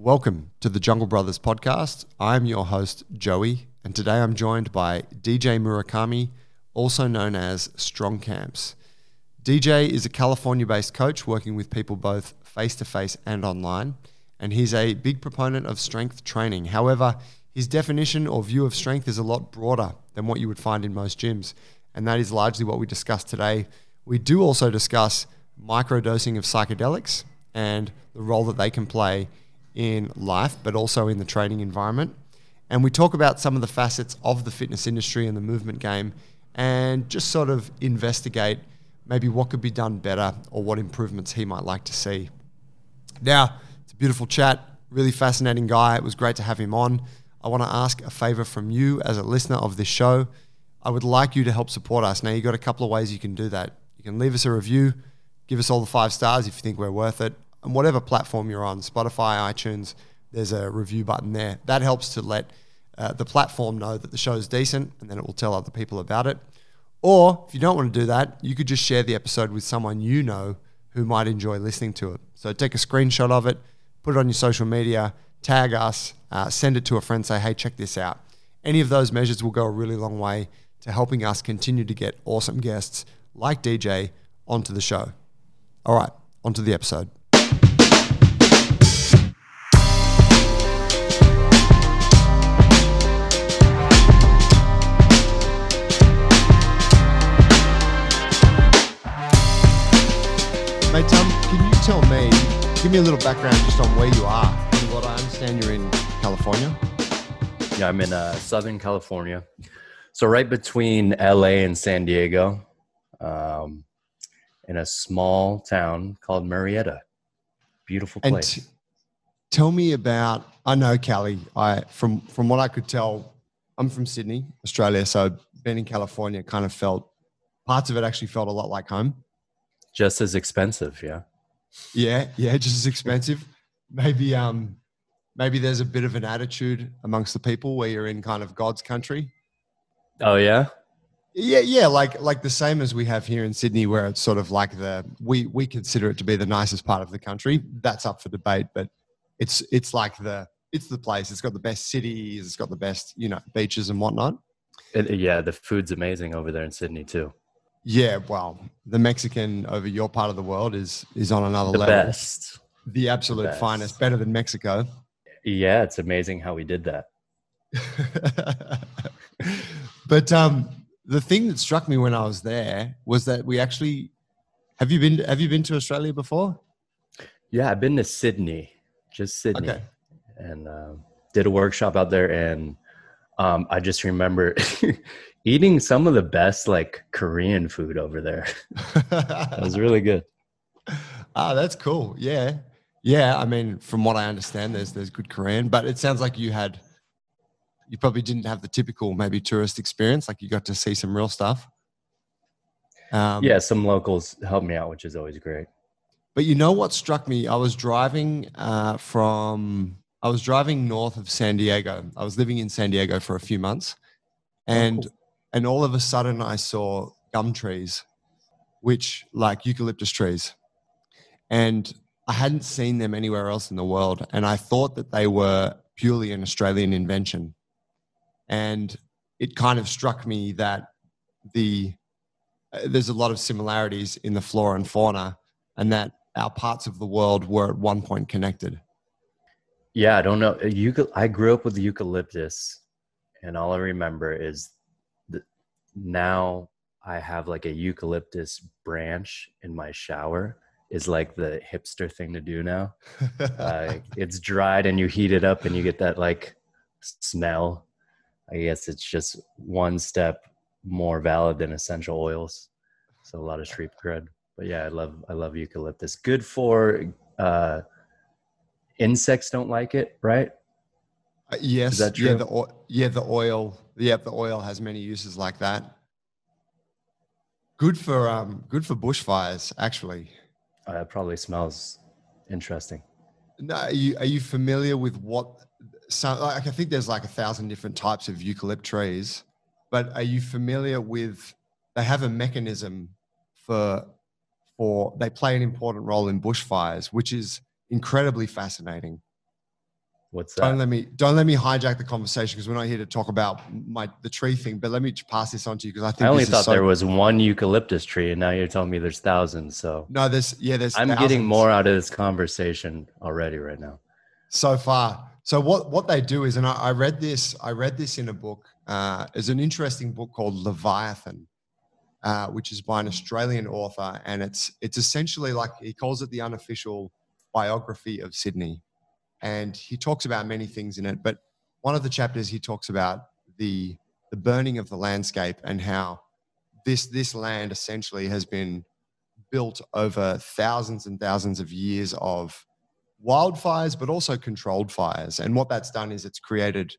Welcome to the Jungle Brothers podcast. I'm your host, Joey, and today I'm joined by DJ Murakami, also known as Strong Camps. DJ is a California based coach working with people both face to face and online, and he's a big proponent of strength training. However, his definition or view of strength is a lot broader than what you would find in most gyms, and that is largely what we discuss today. We do also discuss microdosing of psychedelics and the role that they can play in life, but also in the training environment. And we talk about some of the facets of the fitness industry and the movement game and just sort of investigate maybe what could be done better or what improvements he might like to see. Now, it's a beautiful chat, really fascinating guy. It was great to have him on. I want to ask a favor from you as a listener of this show. I would like you to help support us. Now, you've got a couple of ways you can do that. You can leave us a review, give us all the five stars if you think we're worth it and whatever platform you're on, Spotify, iTunes, there's a review button there. That helps to let uh, the platform know that the show is decent, and then it will tell other people about it. Or if you don't want to do that, you could just share the episode with someone you know who might enjoy listening to it. So take a screenshot of it, put it on your social media, tag us, uh, send it to a friend, say, hey, check this out. Any of those measures will go a really long way to helping us continue to get awesome guests like DJ onto the show. All right, onto the episode. Give me a little background just on where you are? And what I understand, you're in California. Yeah, I'm in uh, Southern California. So, right between LA and San Diego, um, in a small town called Murrieta. Beautiful place. t- tell me about. I know Cali. I from from what I could tell, I'm from Sydney, Australia. So being in California kind of felt parts of it actually felt a lot like home. Just as expensive, yeah. Yeah, yeah, just as expensive. Maybe um, maybe there's a bit of an attitude amongst the people where you're in kind of God's country. Oh, yeah? Yeah, yeah, like like the same as we have here in Sydney, where it's sort of like the we we consider it to be the nicest part of the country. That's up for debate, but it's it's like the it's the place. It's got the best cities. It's got the best you know beaches and whatnot. It, yeah, the food's amazing over there in Sydney, too. Yeah, well, the Mexican over your part of the world is is on another The level. best. The absolute best. finest, better than Mexico. Yeah, it's amazing how we did that. but um, the thing that struck me when I was there was that we actually have you been have you been to Australia before? Yeah, I've been to Sydney, just Sydney, Okay. and um, did a workshop out there. And um, I just remember eating some of the best like Korean food over there. that was really good. ah, that's cool. Yeah, yeah. I mean, from what I understand, there's there's good Korean, but it sounds like you had you probably didn't have the typical maybe tourist experience. Like you got to see some real stuff. Um, yeah, some locals helped me out, which is always great. But you know what struck me? I was driving uh, from I was driving north of San Diego. I was living in San Diego for a few months, and cool. And all of a sudden I saw gum trees, which like eucalyptus trees, and I hadn't seen them anywhere else in the world, and I thought that they were purely an Australian invention, and it kind of struck me that the uh, there's a lot of similarities in the flora and fauna and that our parts of the world were at one point connected. Yeah, I don't know. Euca- I grew up with eucalyptus, and all I remember is now I have like a eucalyptus branch in my shower. Is like the hipster thing to do now. Uh, it's dried and you heat it up and you get that like smell. I guess it's just one step more valid than essential oils. So a lot of street cred. But yeah, I love I love eucalyptus. Good for uh, insects. Don't like it, right? Uh, yes, Is that yeah, the oil, yeah, the oil, yeah, the oil has many uses like that. Good for um, good for bushfires, actually. Uh, it probably smells interesting. No, are you are you familiar with what? So, like, I think there's like a thousand different types of eucalypt trees, but are you familiar with? They have a mechanism for for they play an important role in bushfires, which is incredibly fascinating. What's Don't that? let me don't let me hijack the conversation because we're not here to talk about my the tree thing. But let me pass this on to you because I think I only is thought so- there was one eucalyptus tree, and now you're telling me there's thousands. So no. There's yeah. There's I'm getting more out of this conversation already right now. so far. So what what they do is, and I, I read this. I read this in a book. Uh, it's an interesting book called Leviathan, uh, which is by an Australian author, and it's it's essentially like he calls it the unofficial biography of Sydney, and he talks about many things in it. But one of the chapters he talks about the the burning of the landscape and how this this land essentially has been built over thousands and thousands of years of wildfires, but also controlled fires. And what that's done is it's created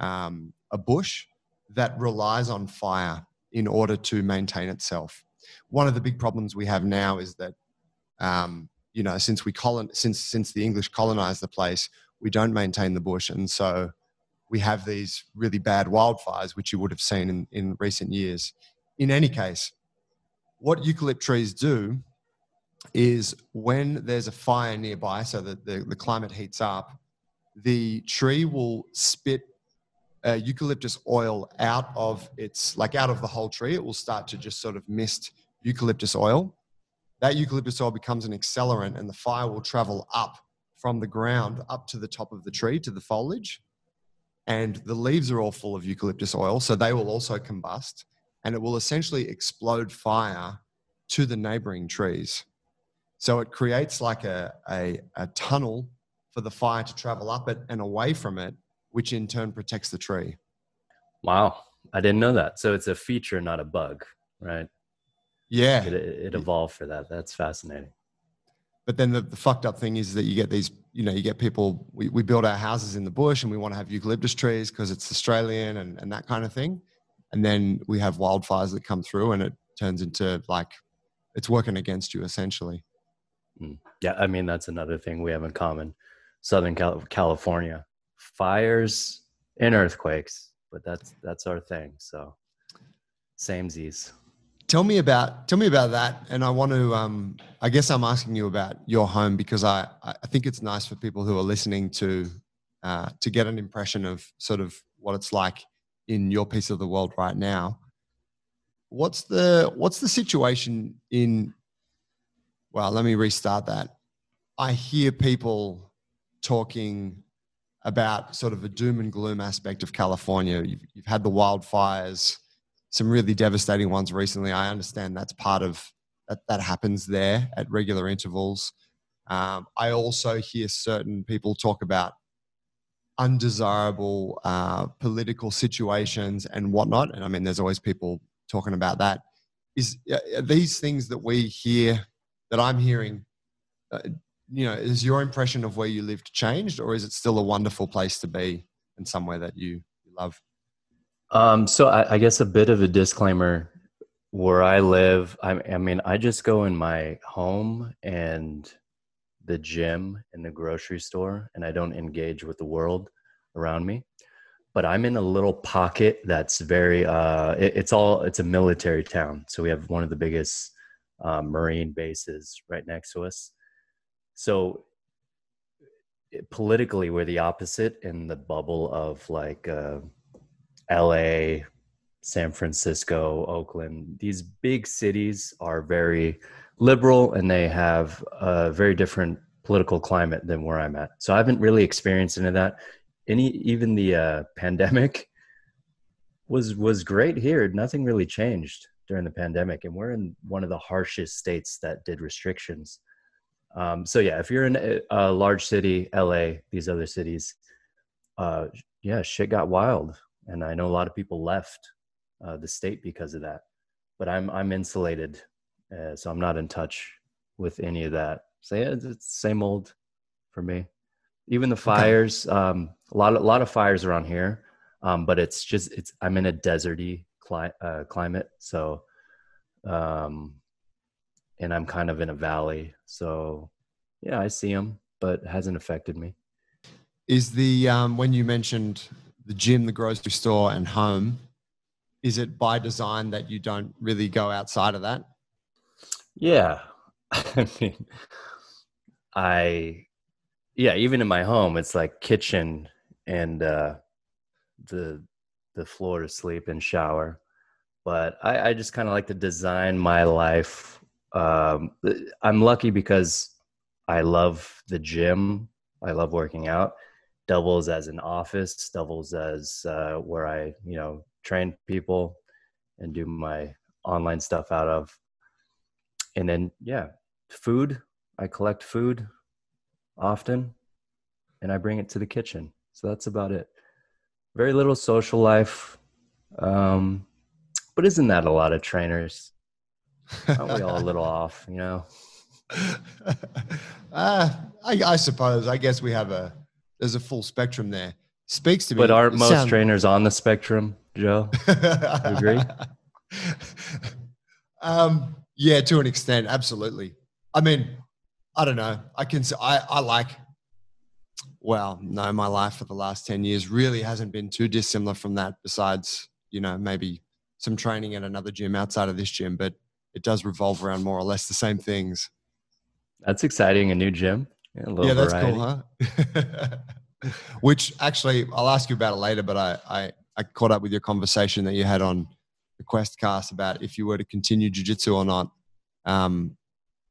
um, a bush that relies on fire in order to maintain itself. One of the big problems we have now is that, um, you know, since we colon since since the English colonized the place, we don't maintain the bush, and so we have these really bad wildfires, which you would have seen in, in recent years. In any case, what eucalypt trees do is when there's a fire nearby, so that the, the climate heats up, the tree will spit uh, eucalyptus oil out of its, like out of the whole tree. It will start to just sort of mist eucalyptus oil. That eucalyptus oil becomes an accelerant, and the fire will travel up from the ground up to the top of the tree to the foliage. And the leaves are all full of eucalyptus oil, so they will also combust, and it will essentially explode fire to the neighboring trees. So it creates like a, a, a tunnel for the fire to travel up it and away from it, which in turn protects the tree. Wow, I didn't know that. So it's a feature, not a bug, right? Yeah. It, it evolved for that. That's fascinating. But then the, the fucked up thing is that you get these, you know, you get people, we, we build our houses in the bush and we want to have eucalyptus trees because it's Australian and, and that kind of thing. And then we have wildfires that come through and it turns into like, it's working against you essentially. Mm. Yeah, I mean that's another thing we have in common. Southern California, fires and earthquakes, but that's that's our thing. So, samesies. Tell me about tell me about that, and I want to. Um, I guess I'm asking you about your home because I I think it's nice for people who are listening to uh, to get an impression of sort of what it's like in your piece of the world right now. What's the what's the situation in? Well, let me restart that. I hear people talking about sort of a doom and gloom aspect of California. You've, you've had the wildfires some really devastating ones recently. I understand that's part of that, that happens there at regular intervals. Um, I also hear certain people talk about undesirable uh, political situations and whatnot. And I mean, there's always people talking about that. Is are these things that we hear that I'm hearing? Uh, you know, is your impression of where you lived changed, or is it still a wonderful place to be and somewhere that you love? Um, so I, I guess a bit of a disclaimer where I live. I, I mean, I just go in my home and the gym and the grocery store, and I don't engage with the world around me. But I'm in a little pocket that's very. Uh, it, it's all. It's a military town, so we have one of the biggest uh, marine bases right next to us. So it- politically, we're the opposite in the bubble of like. Uh, LA, San Francisco, Oakland, these big cities are very liberal and they have a very different political climate than where I'm at. So I haven't really experienced any of that. Any even the uh, pandemic was was great here. Nothing really changed during the pandemic, and we're in one of the harshest states that did restrictions. Um, so yeah, if you're in a, a large city, LA, these other cities, uh, yeah, shit got wild and I know a lot of people left uh, the state because of that. But I'm I'm insulated, uh, so I'm not in touch with any of that. So yeah, it's, same old for me. Even the fires, um, a lot of, a lot of fires around here, um, but it's just it's I'm in a deserty cli- uh, climate, so um, and I'm kind of in a valley, so yeah, I see them, but it hasn't affected me. Is the um, when you mentioned the gym, the grocery store, and home, is it by design that you don't really go outside of that? Yeah. I mean, I, yeah, even in my home, it's like kitchen and uh, the the floor to sleep and shower. But I, I just kind of like to design my life. Um, I'm lucky because I love the gym. I love working out. Doubles as an office, doubles as uh, where I, you know, train people and do my online stuff out of. And then, yeah, food. I collect food often and I bring it to the kitchen. So that's about it. Very little social life. Um, but isn't that a lot of trainers? Aren't we all a little off, you know? uh, I, I, suppose. I guess we have a there's a full spectrum there. Speaks to me. But aren't most sound... trainers on the spectrum, Joe? you agree? Um, yeah, to an extent, absolutely. I mean, I don't know. I can. I I like. Well, no, my life for the last ten years really hasn't been too dissimilar from that. Besides, you know, maybe some training at another gym outside of this gym, but it does revolve around more or less the same things. That's exciting. A new gym. Yeah, yeah that's variety. cool, huh? Which actually, I'll ask you about it later. But I, I, I caught up with your conversation that you had on the Questcast about if you were to continue jujitsu or not. Um,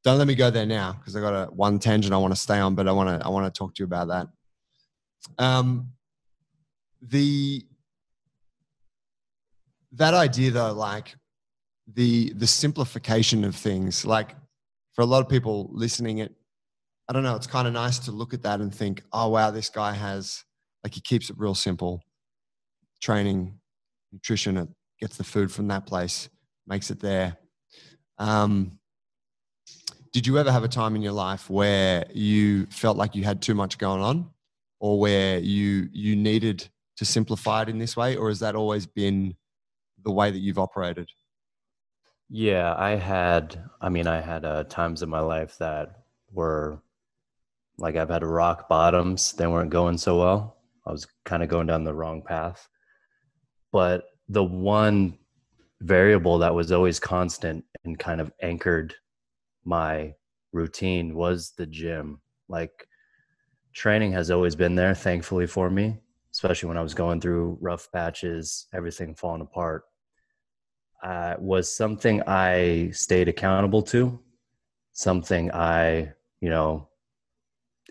don't let me go there now because I got a one tangent I want to stay on, but I want to I want to talk to you about that. Um, the that idea though, like the the simplification of things, like for a lot of people listening, it I don't know, it's kind of nice to look at that and think, oh wow, this guy has like he keeps it real simple, training, nutrition, it gets the food from that place, makes it there. Um, did you ever have a time in your life where you felt like you had too much going on, or where you you needed to simplify it in this way, or has that always been the way that you've operated? Yeah, I had. I mean, I had uh, times in my life that were like I've had rock bottoms. They weren't going so well. I was kind of going down the wrong path. But the one variable that was always constant and kind of anchored my routine was the gym. Like training has always been there, thankfully for me, especially when I was going through rough patches, everything falling apart. Uh, was something I stayed accountable to, something I, you know,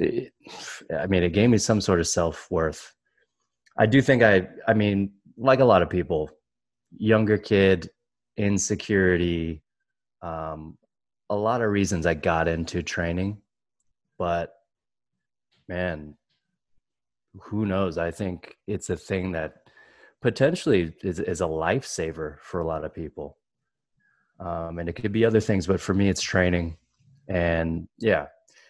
I mean, it gave me some sort of self worth. I do think I, I mean, like a lot of people, younger kid, insecurity, um, a lot of reasons I got into training, but man, who knows? I think it's a thing that potentially is, is a lifesaver for a lot of people. Um, and it could be other things, but for me, it's training. And yeah,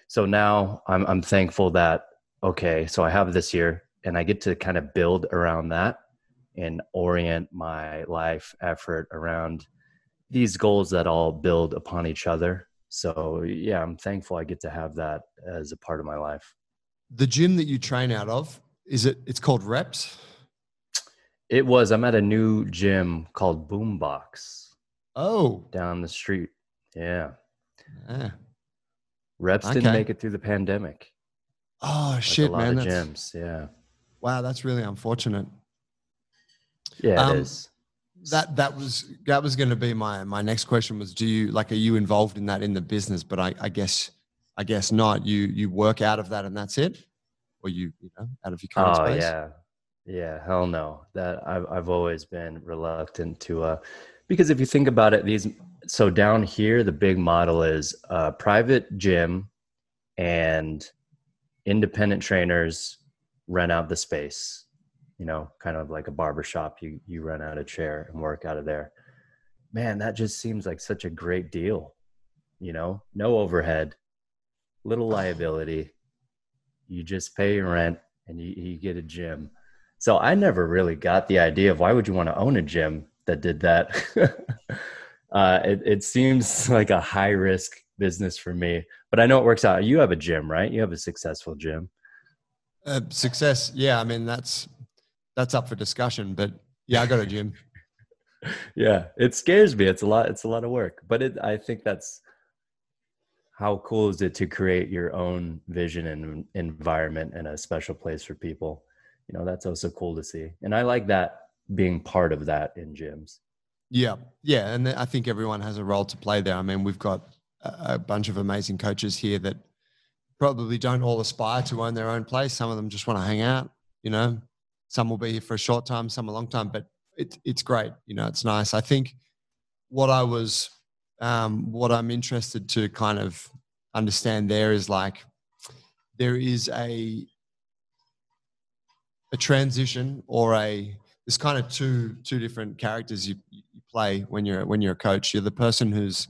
so now I'm, I'm thankful that, okay, so I have this year and I get to kind of build around that and orient my life effort around these goals that all build upon each other. So yeah, I'm thankful I get to have that as a part of my life. The gym that you train out of, is it it's called Reps? It was. I'm at a new gym called Boombox. Oh. Down the street. Yeah. Yeah. Reps okay. didn't make it through the pandemic. Oh like shit, man! Of gyms, yeah. Wow, that's really unfortunate. Yeah, um, it is. That that was that was going to be my my next question was do you like are you involved in that in the business? But I, I guess I guess not. You you work out of that and that's it, or you you know out of your current oh, space. yeah, yeah. Hell no. That I've I've always been reluctant to uh because if you think about it, these so down here the big model is a private gym and independent trainers rent out the space you know, kind of like a barber shop. You you rent out a chair and work out of there. Man, that just seems like such a great deal. You know, no overhead, little liability. You just pay your rent and you, you get a gym. So I never really got the idea of why would you want to own a gym that did that. uh, it, it seems like a high risk business for me, but I know it works out. You have a gym, right? You have a successful gym. Uh, success, yeah. I mean, that's that's up for discussion. But yeah, I got a gym. yeah, it scares me. It's a lot. It's a lot of work, but it, I think that's how cool is it to create your own vision and environment and a special place for people you know that's also cool to see and i like that being part of that in gyms yeah. Yeah and i think everyone has a role to play there. I mean we've got a bunch of amazing coaches here that probably don't all aspire to own their own place. Some of them just want to hang out you know? Some will be here for a short time some a long time but it, it's great you know it's nice. I think what i was um, what i'm interested to kind of understand there is like there is a a transition or a there's kind of two two different characters you, you play when you're when you're a coach. You're the person who's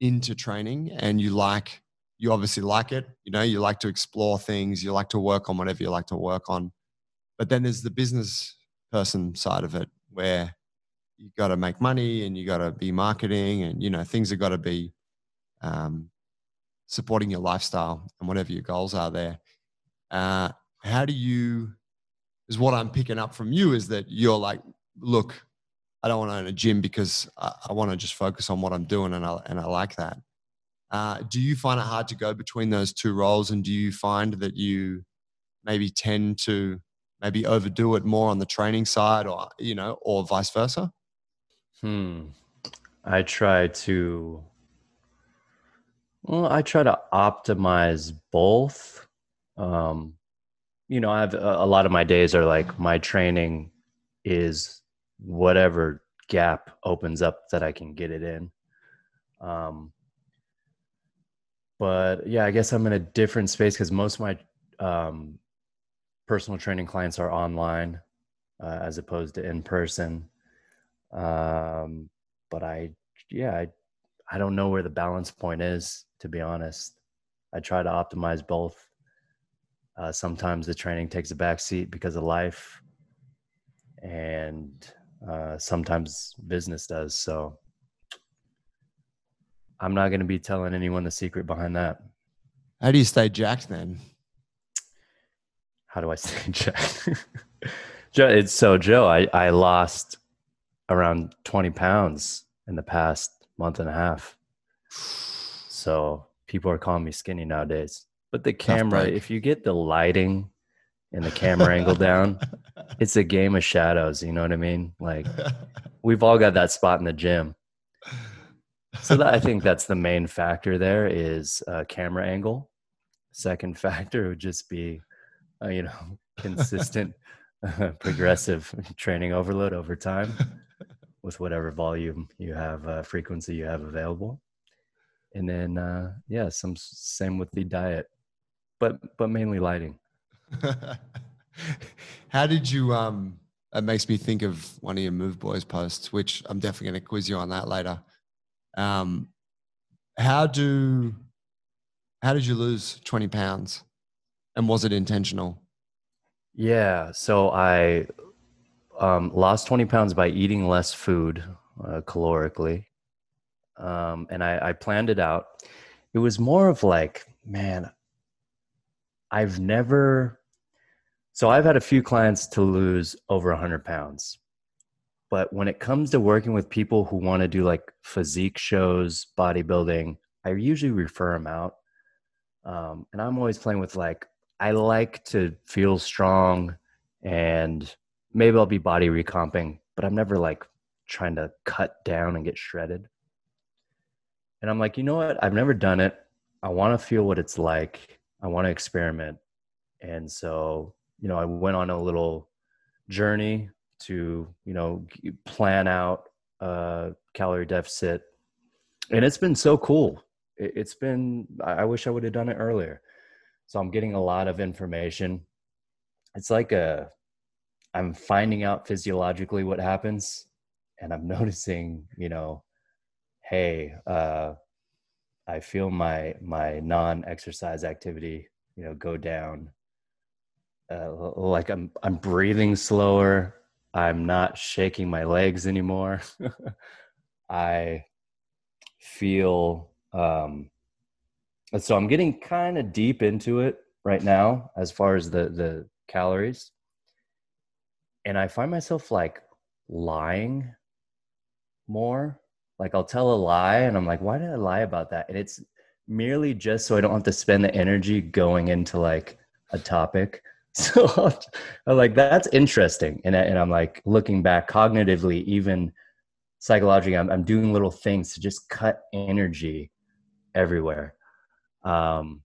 into training and you like you obviously like it. You know, you like to explore things. You like to work on whatever you like to work on. But then there's the business person side of it where you got to make money and you got to be marketing and you know things have got to be um, supporting your lifestyle and whatever your goals are there. Uh, how do you is what I'm picking up from you is that you're like, look, I don't want to own a gym because I, I want to just focus on what I'm doing and I, and I like that. Uh, do you find it hard to go between those two roles? And do you find that you maybe tend to maybe overdo it more on the training side or, you know, or vice versa? Hmm. I try to, well, I try to optimize both. Um, you know, I have a, a lot of my days are like my training is whatever gap opens up that I can get it in. Um, but yeah, I guess I'm in a different space because most of my um, personal training clients are online uh, as opposed to in person. Um, but I, yeah, I, I don't know where the balance point is, to be honest. I try to optimize both. Uh, sometimes the training takes a back seat because of life, and uh, sometimes business does. So I'm not going to be telling anyone the secret behind that. How do you stay jacked then? How do I stay jacked? Joe, it's so Joe. I I lost around 20 pounds in the past month and a half. So people are calling me skinny nowadays. But the camera, if you get the lighting and the camera angle down, it's a game of shadows. You know what I mean? Like we've all got that spot in the gym. So that, I think that's the main factor there is uh, camera angle. Second factor would just be, uh, you know, consistent, uh, progressive training overload over time with whatever volume you have, uh, frequency you have available. And then, uh, yeah, some same with the diet but but mainly lighting. How did you? Um, it makes me think of one of your Move Boys posts, which I'm definitely going to quiz you on that later. Um, how do how did you lose 20 pounds, and was it intentional? Yeah, so I um, lost 20 pounds by eating less food uh, calorically, um, and I, I planned it out. It was more of like, man, I've never, so I've had a few clients to lose over 100 pounds. But when it comes to working with people who want to do like physique shows, bodybuilding, I usually refer them out. Um, and I'm always playing with like, I like to feel strong and maybe I'll be body recomping, but I'm never like trying to cut down and get shredded. And I'm like, you know what? I've never done it. I want to feel what it's like. I want to experiment. And so, you know, I went on a little journey to, you know, plan out a calorie deficit. And it's been so cool. It's been, I wish I would have done it earlier. So I'm getting a lot of information. It's like a, I'm finding out physiologically what happens and I'm noticing, you know, hey, uh, I feel my my non-exercise activity, you know, go down. Uh, like I'm I'm breathing slower. I'm not shaking my legs anymore. I feel um, so I'm getting kind of deep into it right now as far as the the calories, and I find myself like lying more like I'll tell a lie and I'm like, why did I lie about that? And it's merely just so I don't have to spend the energy going into like a topic. So I'm like, that's interesting. And, I, and I'm like looking back cognitively, even psychologically, I'm, I'm doing little things to just cut energy everywhere. Um,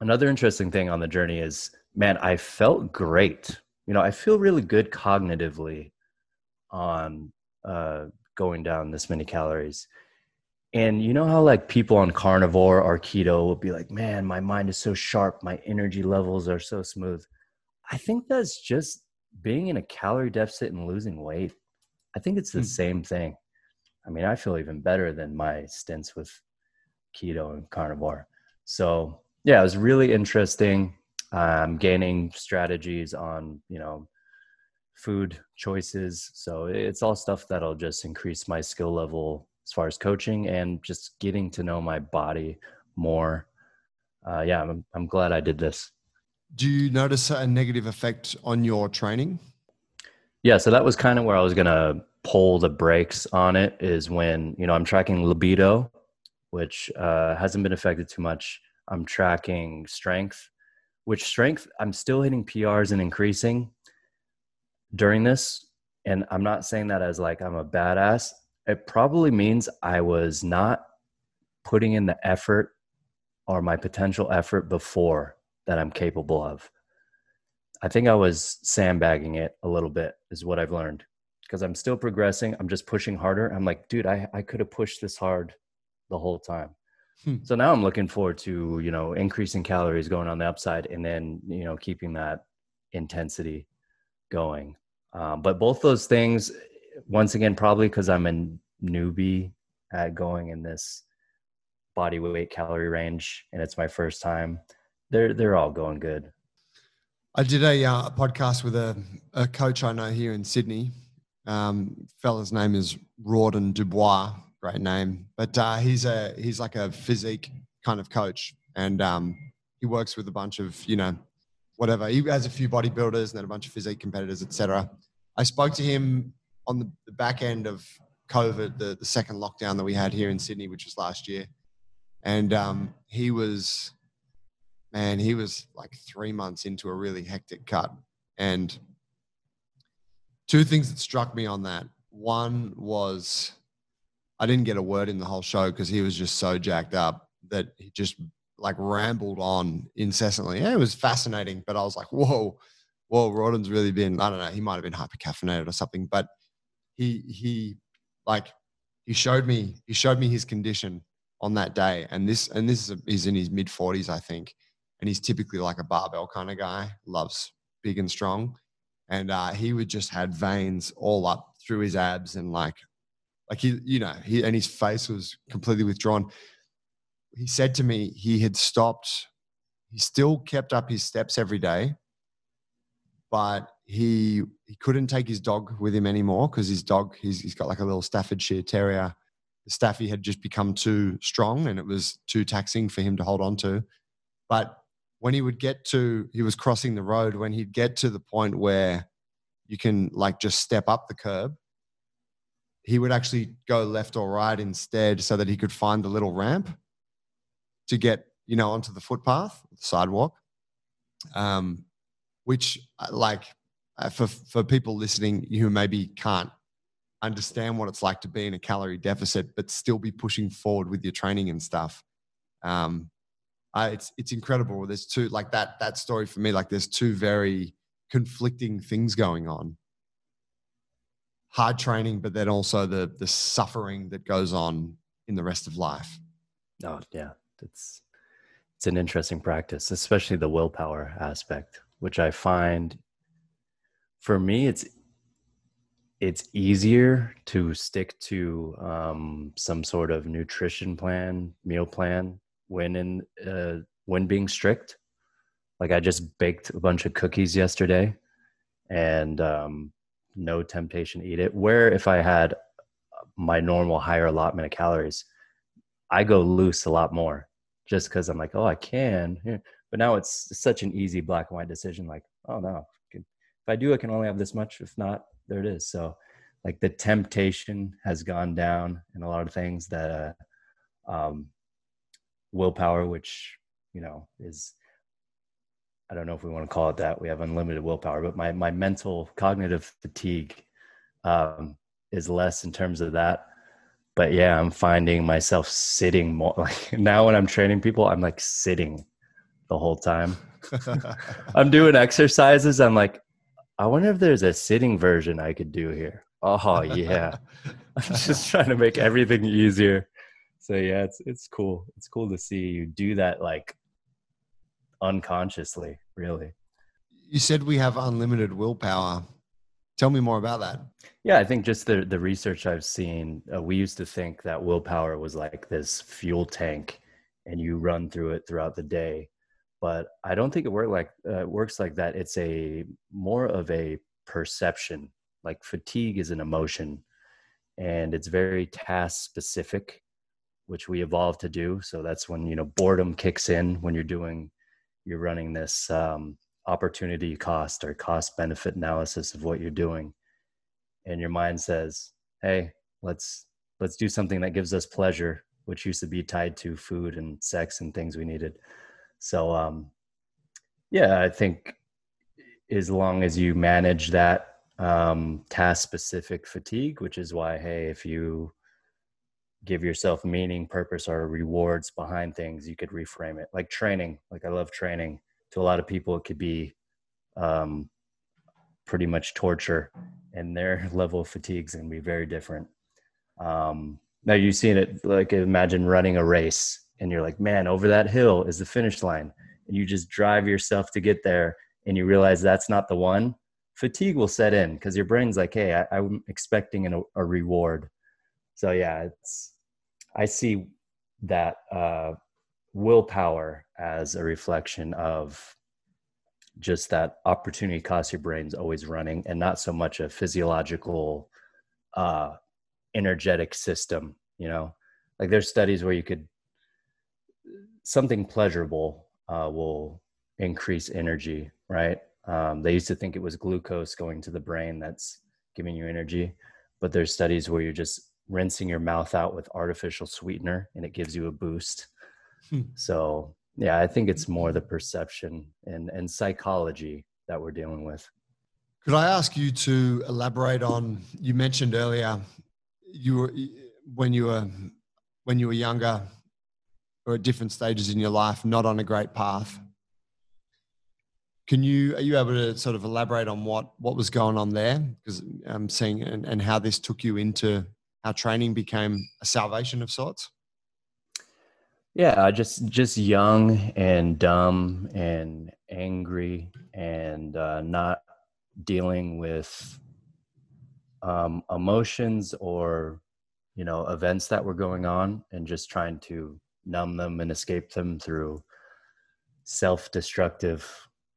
another interesting thing on the journey is, man, I felt great. You know, I feel really good cognitively on uh, going down this many calories. And you know how like people on carnivore or keto will be like, man, my mind is so sharp, my energy levels are so smooth. I think that's just being in a calorie deficit and losing weight. I think it's the mm. same thing. I mean, I feel even better than my stints with keto and carnivore. So yeah, it was really interesting. Um, gaining strategies on you know food choices. So it's all stuff that'll just increase my skill level as far as coaching and just getting to know my body more. Uh, yeah, I'm, I'm glad I did this. Do you notice a negative effect on your training? Yeah, so that was kind of where I was going to pull the brakes on it is when, you know, I'm tracking libido, which uh, hasn't been affected too much. I'm tracking strength, which strength I'm still hitting PRs and increasing during this. And I'm not saying that as like I'm a badass it probably means I was not putting in the effort or my potential effort before that I'm capable of. I think I was sandbagging it a little bit, is what I've learned. Because I'm still progressing. I'm just pushing harder. I'm like, dude, I, I could have pushed this hard the whole time. Hmm. So now I'm looking forward to, you know, increasing calories going on the upside and then, you know, keeping that intensity going. Um, but both those things, once again, probably because I'm a newbie at going in this body weight calorie range and it's my first time, they're they're all going good. I did a uh, podcast with a, a coach I know here in Sydney. Um, fella's name is Rawdon Dubois, great name, but uh, he's a he's like a physique kind of coach, and um, he works with a bunch of you know whatever. He has a few bodybuilders and then a bunch of physique competitors, etc. I spoke to him on the, the back end of COVID, the, the second lockdown that we had here in Sydney, which was last year. And um, he was, man, he was like three months into a really hectic cut. And two things that struck me on that. One was I didn't get a word in the whole show because he was just so jacked up that he just like rambled on incessantly. Yeah, it was fascinating, but I was like, whoa, whoa, Rawdon's really been, I don't know, he might have been hypercaffeinated or something, but he he like he showed me he showed me his condition on that day and this and this is a, he's in his mid 40s i think and he's typically like a barbell kind of guy loves big and strong and uh, he would just had veins all up through his abs and like like he you know he and his face was completely withdrawn he said to me he had stopped he still kept up his steps every day but he he couldn't take his dog with him anymore because his dog he's, he's got like a little Staffordshire Terrier. The Staffy had just become too strong and it was too taxing for him to hold on to. But when he would get to he was crossing the road when he'd get to the point where you can like just step up the curb he would actually go left or right instead so that he could find the little ramp to get you know onto the footpath the sidewalk um, which uh, like uh, for for people listening who maybe can't understand what it's like to be in a calorie deficit but still be pushing forward with your training and stuff um uh, it's it's incredible. There's two like that that story for me like there's two very conflicting things going on. Hard training but then also the the suffering that goes on in the rest of life. Oh yeah it's it's an interesting practice especially the willpower aspect which I find for me it's it's easier to stick to um, some sort of nutrition plan, meal plan when in uh, when being strict. Like I just baked a bunch of cookies yesterday, and um, no temptation to eat it. Where if I had my normal higher allotment of calories, I go loose a lot more just because I'm like, oh, I can. But now it's such an easy black and white decision. Like, oh no, if I do, I can only have this much. If not, there it is. So, like the temptation has gone down in a lot of things that uh, um, willpower, which you know is I don't know if we want to call it that. We have unlimited willpower, but my my mental cognitive fatigue um, is less in terms of that. But yeah, I'm finding myself sitting more. Like now, when I'm training people, I'm like sitting the whole time. I'm doing exercises. I'm like, I wonder if there's a sitting version I could do here. Oh yeah, I'm just trying to make everything easier. So yeah, it's it's cool. It's cool to see you do that like unconsciously, really. You said we have unlimited willpower. Tell me more about that. Yeah, I think just the the research I've seen, uh, we used to think that willpower was like this fuel tank, and you run through it throughout the day. But I don't think it work like uh, works like that. It's a more of a perception. Like fatigue is an emotion, and it's very task specific, which we evolved to do. So that's when you know boredom kicks in when you're doing you're running this um, opportunity cost or cost benefit analysis of what you're doing and your mind says hey let's let's do something that gives us pleasure which used to be tied to food and sex and things we needed so um yeah i think as long as you manage that um task specific fatigue which is why hey if you give yourself meaning, purpose, or rewards behind things, you could reframe it. Like training, like I love training. To a lot of people, it could be um, pretty much torture, and their level of fatigue is going to be very different. Um, now you've seen it. Like imagine running a race, and you're like, man, over that hill is the finish line, and you just drive yourself to get there, and you realize that's not the one. Fatigue will set in because your brain's like, hey, I, I'm expecting an, a reward so yeah it's i see that uh, willpower as a reflection of just that opportunity cost your brain's always running and not so much a physiological uh energetic system you know like there's studies where you could something pleasurable uh, will increase energy right um, they used to think it was glucose going to the brain that's giving you energy but there's studies where you're just rinsing your mouth out with artificial sweetener and it gives you a boost. Hmm. So yeah, I think it's more the perception and, and psychology that we're dealing with. Could I ask you to elaborate on? You mentioned earlier, you were when you were when you were younger, or at different stages in your life, not on a great path. Can you are you able to sort of elaborate on what what was going on there? Because I'm seeing and, and how this took you into how training became a salvation of sorts? Yeah, just just young and dumb and angry and uh, not dealing with um, emotions or you know events that were going on and just trying to numb them and escape them through self-destructive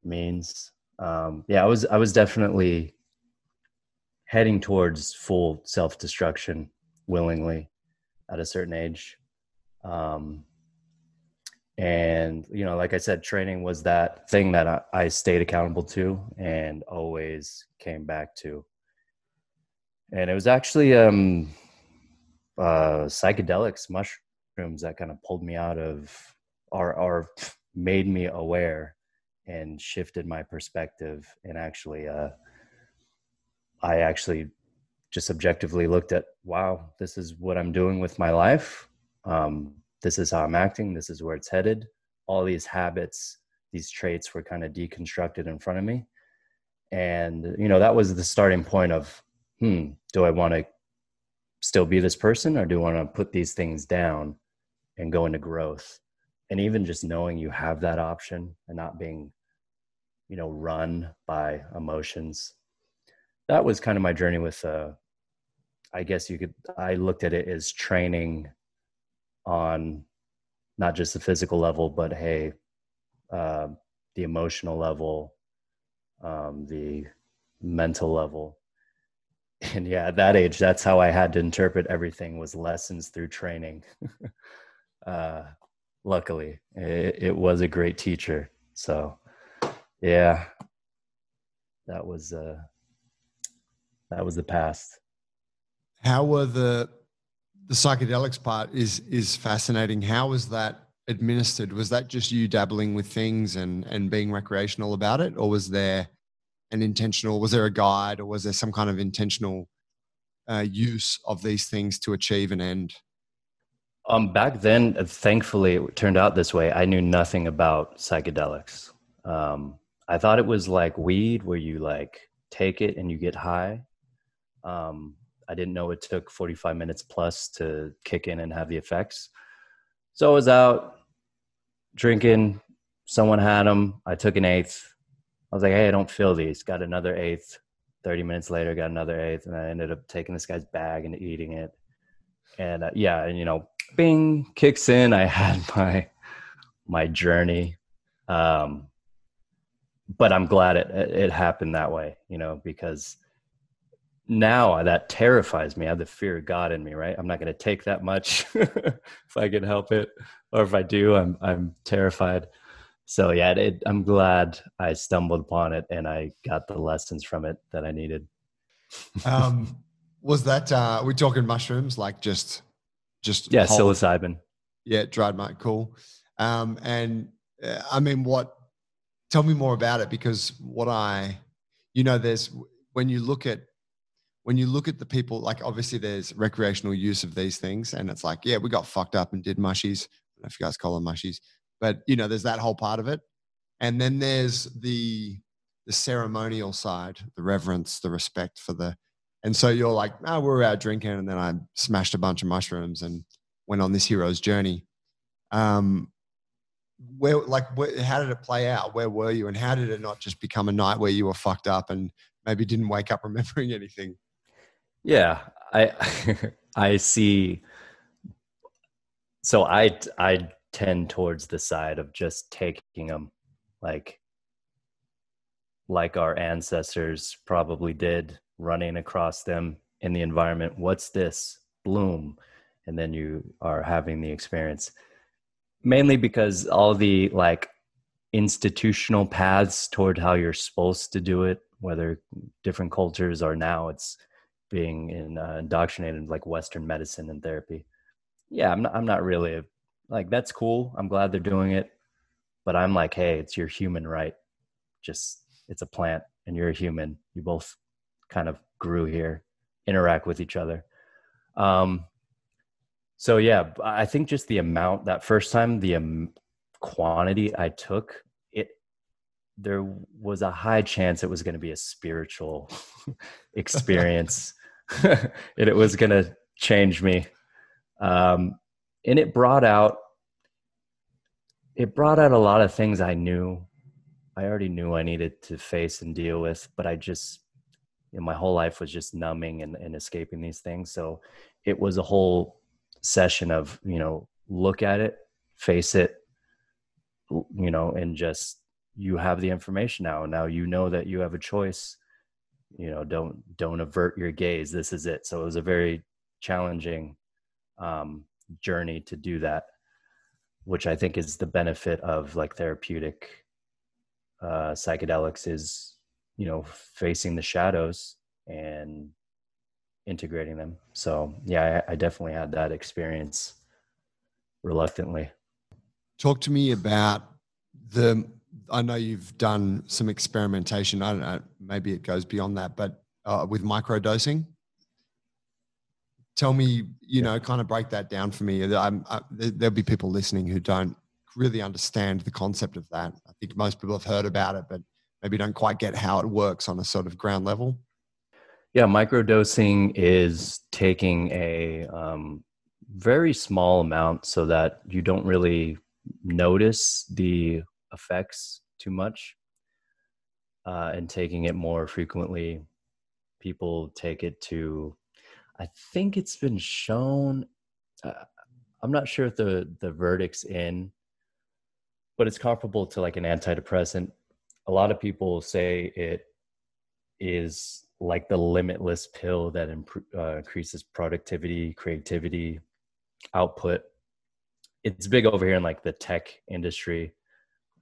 means. Um, yeah, I was I was definitely heading towards full self-destruction willingly at a certain age um, and you know like i said training was that thing that I, I, stayed accountable to and always came back to and it was actually um uh psychedelics mushrooms that kind of pulled me out of or or made me aware and shifted my perspective and actually uh I actually just objectively looked at, wow, this is what I'm doing with my life. Um, this is how I'm acting. This is where it's headed. All these habits, these traits were kind of deconstructed in front of me. And, you know, that was the starting point of, hmm, do I want to still be this person or do I want to put these things down and go into growth? And even just knowing you have that option and not being, you know, run by emotions that was kind of my journey with uh i guess you could i looked at it as training on not just the physical level but hey uh, the emotional level um, the mental level. And yeah at that age that's how i had to interpret everything was lessons through training. Uh, luckily it, it was a great teacher. So yeah that was uh that was the past. How were the the psychedelics part is is fascinating. How was that administered, was that just you dabbling with things and and being recreational about it, or was there an intentional? Was there a guide, or was there some kind of intentional uh, use of these things to achieve an end? Um, back then, thankfully, it turned out this way. I knew nothing about psychedelics. Um, I thought it was like weed, where you like take it and you get high. Um, I didn't know it took 45 minutes plus to kick in and have the effects. So I was out drinking. Someone had them. I took an eighth. I was like, hey, I don't feel these. Got another eighth. 30 minutes later, got another eighth. And I ended up taking this guy's bag and eating it. And uh, yeah, and you know, bing kicks in. I had my my journey. Um, but I'm glad it it happened that way, you know, because now that terrifies me. I have the fear of God in me, right? I'm not going to take that much if I can help it, or if I do, I'm I'm terrified. So yeah, it, I'm glad I stumbled upon it and I got the lessons from it that I needed. um, was that uh, we're talking mushrooms, like just just yeah, whole, psilocybin. Yeah, dried might cool. Um, and uh, I mean, what? Tell me more about it because what I, you know, there's when you look at when you look at the people, like obviously there's recreational use of these things, and it's like, yeah, we got fucked up and did mushies. I don't know if you guys call them mushies, but you know, there's that whole part of it, and then there's the the ceremonial side, the reverence, the respect for the, and so you're like, oh, we are out drinking, and then I smashed a bunch of mushrooms and went on this hero's journey. Um, where like where, how did it play out? Where were you, and how did it not just become a night where you were fucked up and maybe didn't wake up remembering anything? Yeah, I I see. So I I tend towards the side of just taking them, like like our ancestors probably did, running across them in the environment. What's this? Bloom, and then you are having the experience. Mainly because all the like institutional paths toward how you're supposed to do it, whether different cultures are now, it's being in, uh, indoctrinated like Western medicine and therapy. Yeah, I'm not, I'm not really a, like, that's cool. I'm glad they're doing it. But I'm like, hey, it's your human right. Just, it's a plant and you're a human. You both kind of grew here, interact with each other. Um, so yeah, I think just the amount that first time, the um, quantity I took it there was a high chance it was going to be a spiritual experience and it was going to change me. Um, and it brought out it brought out a lot of things I knew I already knew I needed to face and deal with, but I just you know, my whole life was just numbing and, and escaping these things. So it was a whole session of, you know, look at it, face it, you know, and just you have the information now. Now you know that you have a choice you know don't don't avert your gaze this is it. So it was a very challenging um, journey to do that which i think is the benefit of like therapeutic uh, psychedelics is you know facing the shadows and integrating them. So yeah I, I definitely had that experience reluctantly. Talk to me about the I know you've done some experimentation. I don't know, maybe it goes beyond that, but uh, with microdosing. Tell me, you yeah. know, kind of break that down for me. I'm, I, there'll be people listening who don't really understand the concept of that. I think most people have heard about it, but maybe don't quite get how it works on a sort of ground level. Yeah, microdosing is taking a um, very small amount so that you don't really notice the effects too much uh, and taking it more frequently people take it to i think it's been shown uh, i'm not sure if the the verdict's in but it's comparable to like an antidepressant. A lot of people say it is like the limitless pill that imp- uh, increases productivity creativity output. It's big over here in like the tech industry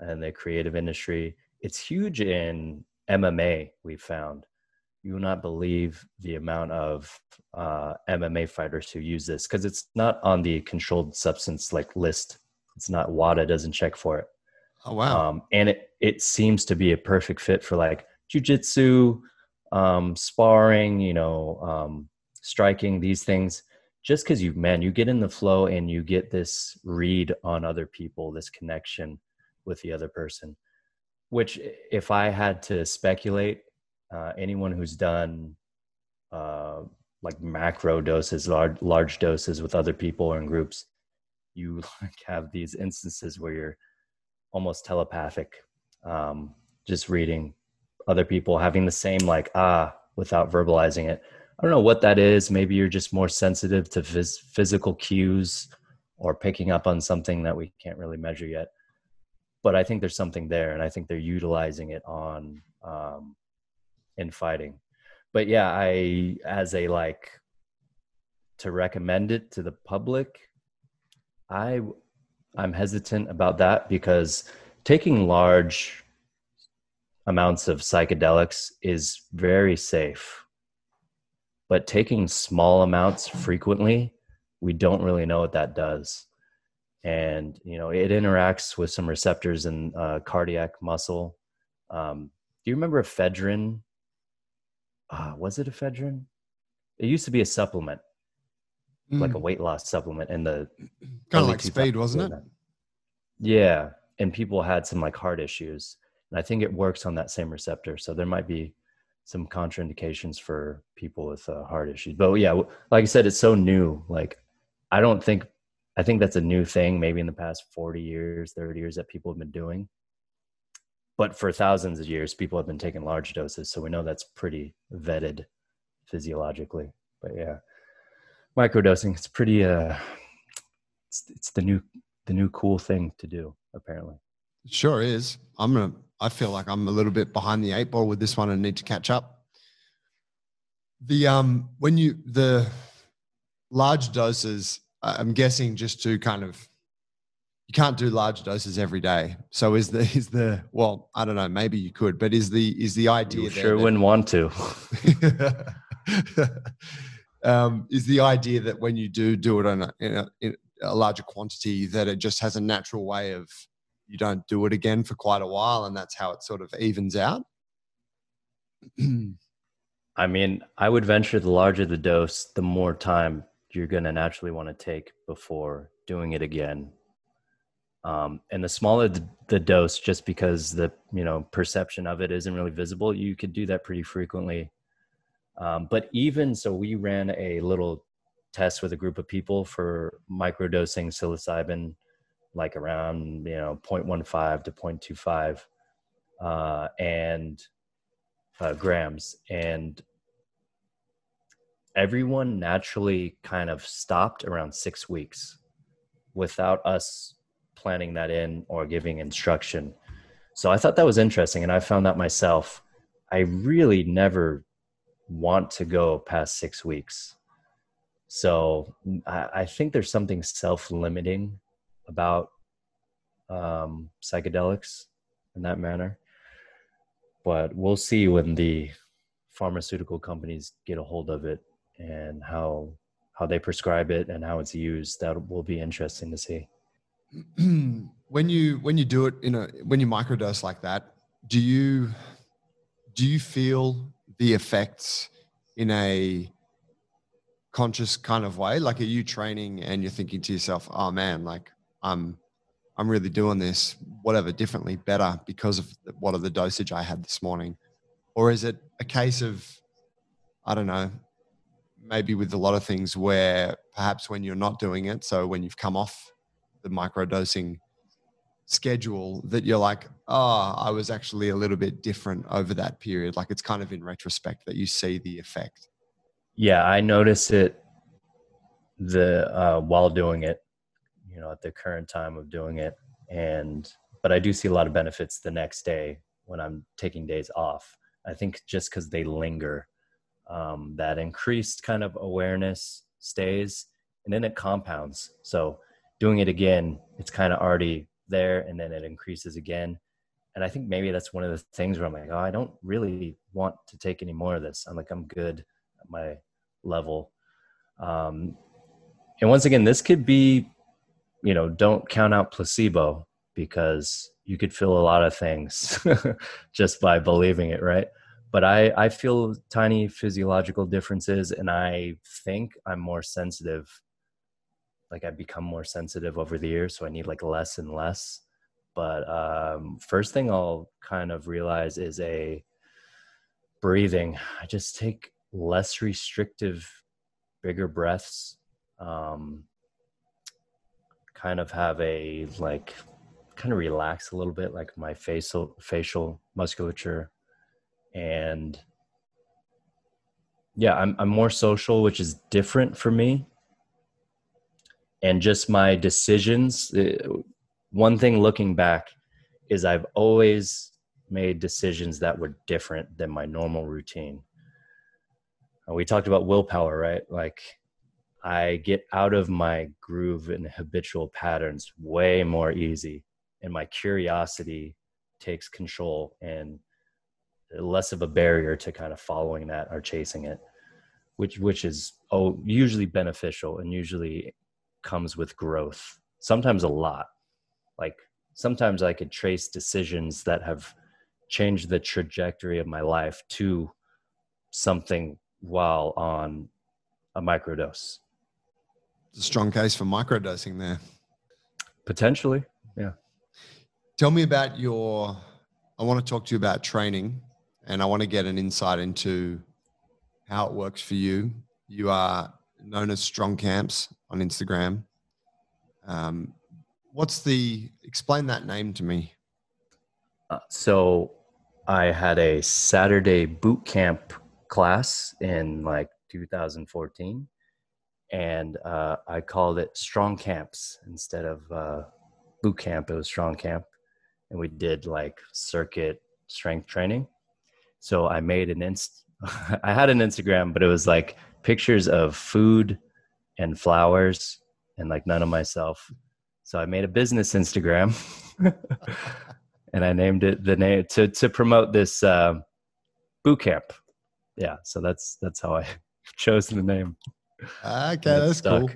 and the creative industry. It's huge in MMA, we found. You will not believe the amount of uh, MMA fighters who use this because it's not on the controlled substance like list It's not WADA doesn't check for it. Oh wow! Um, and it it seems to be a perfect fit for like jujitsu, um, sparring, you know, um, striking these things. Just because you man, you get in the flow and you get this read on other people, this connection with the other person. Which, if I had to speculate, uh, anyone who's done uh, like macro doses, large large doses with other people or in groups, you like have these instances where you're almost telepathic, um, just reading other people having the same like ah without verbalizing it. I don't know what that is. Maybe you're just more sensitive to phys- physical cues or picking up on something that we can't really measure yet. But I think there's something there, and I think they're utilizing it on um, in fighting. But yeah, I as a like to recommend it to the public, I I'm hesitant about that because taking large amounts of psychedelics is very safe. But taking small amounts frequently, we don't really know what that does. And, you know, it interacts with some receptors in uh, cardiac muscle. Um, do you remember ephedrine? Uh, was it ephedrine? It used to be a supplement, mm. like a mm. weight loss supplement in the kind of like speed, wasn't it? Yeah. And people had some like heart issues and I think it works on that same receptor. So there might be some contraindications for people with uh, heart issues. But yeah, like I said, it's so new. Like I don't think I think that's a new thing. Maybe in the past forty years, thirty years that people have been doing. But for thousands of years, people have been taking large doses, so we know that's pretty vetted physiologically. But yeah, microdosing it's pretty. Uh, it's, it's the new the new cool thing to do apparently. sure is. I'm gonna I feel like I'm a little bit behind the eight ball with this one and need to catch up. The um when you the large doses, I'm guessing just to kind of you can't do large doses every day. So is the is the well, I don't know, maybe you could, but is the is the idea you sure that, wouldn't want to. um, is the idea that when you do do it on a, in a, in a larger quantity, that it just has a natural way of you don't do it again for quite a while and that's how it sort of evens out i mean i would venture the larger the dose the more time you're going to naturally want to take before doing it again. Um, and the smaller the, the, dose just because the you know perception of it isn't really visible you could do that pretty frequently. Um, but even so we ran a little test with a group of people for microdosing psilocybin like around you know 0.15 to 0.25 uh, and uh, grams. And everyone naturally kind of stopped around six weeks without us planning that in or giving instruction so i thought that was interesting and i found that myself i really never want to go past six weeks so I, I think there's something self-limiting about um, psychedelics in that manner. But we'll see when the pharmaceutical companies get a hold of it and how how they prescribe it and how it's used. That will be interesting to see. when you when you do it in a when you microdose like that, do you do you feel the effects in a conscious kind of way? Like, are you training and you're thinking to yourself, "Oh man, like I'm I'm really doing this whatever differently better because of what of the dosage I had this morning, or is it a case of I don't know maybe with a lot of things where perhaps when you're not doing it, so when you've come off the microdosing schedule, that you're like, oh, I was actually a little bit different over that period. Like it's kind of in retrospect that you see the effect. Yeah, I notice it the uh, while doing it you know at the current time of doing it and but i do see a lot of benefits the next day when i'm taking days off i think just because they linger um, that increased kind of awareness stays and then it compounds. So doing it again it's kind of already there and then it increases again. And i think maybe that's one of the things where i'm like oh i don't really want to take any more of this. I'm like i'm good at my level. Um, and once again this could be you know, don't count out placebo because you could feel a lot of things just by believing it, right? But I, I feel tiny physiological differences, and I think I'm more sensitive. Like I've become more sensitive over the years, so I need like less and less. But um, first thing I'll kind of realize is a breathing. I just take less restrictive, bigger breaths. Um, kind of have a like kind of relax a little bit like my facial facial musculature and yeah I'm, I'm more social which is different for me and just my decisions uh, one thing looking back is i've always made decisions that were different than my normal routine we talked about willpower right like I get out of my groove and habitual patterns way more easy. And my curiosity takes control and less of a barrier to kind of following that or chasing it, which which is oh usually beneficial and usually comes with growth. Sometimes a lot. Like sometimes I could trace decisions that have changed the trajectory of my life to something while on a microdose a strong case for microdosing there. Potentially, yeah. Tell me about your. I want to talk to you about training, and I want to get an insight into how it works for you. You are known as Strong Camps on Instagram. Um, what's the explain that name to me? Uh, so, I had a Saturday boot camp class in like 2014 and uh, I called it Strong Camps instead of uh, boot camp. It was Strong Camp, and we did like circuit strength training. So I made an inst. I had an Instagram, but it was like pictures of food and flowers, and like none of myself. So I made a business Instagram, and I named it the name to to promote this uh, boot camp. Yeah, so that's that's how I chose the name. Okay, that's stuck. cool.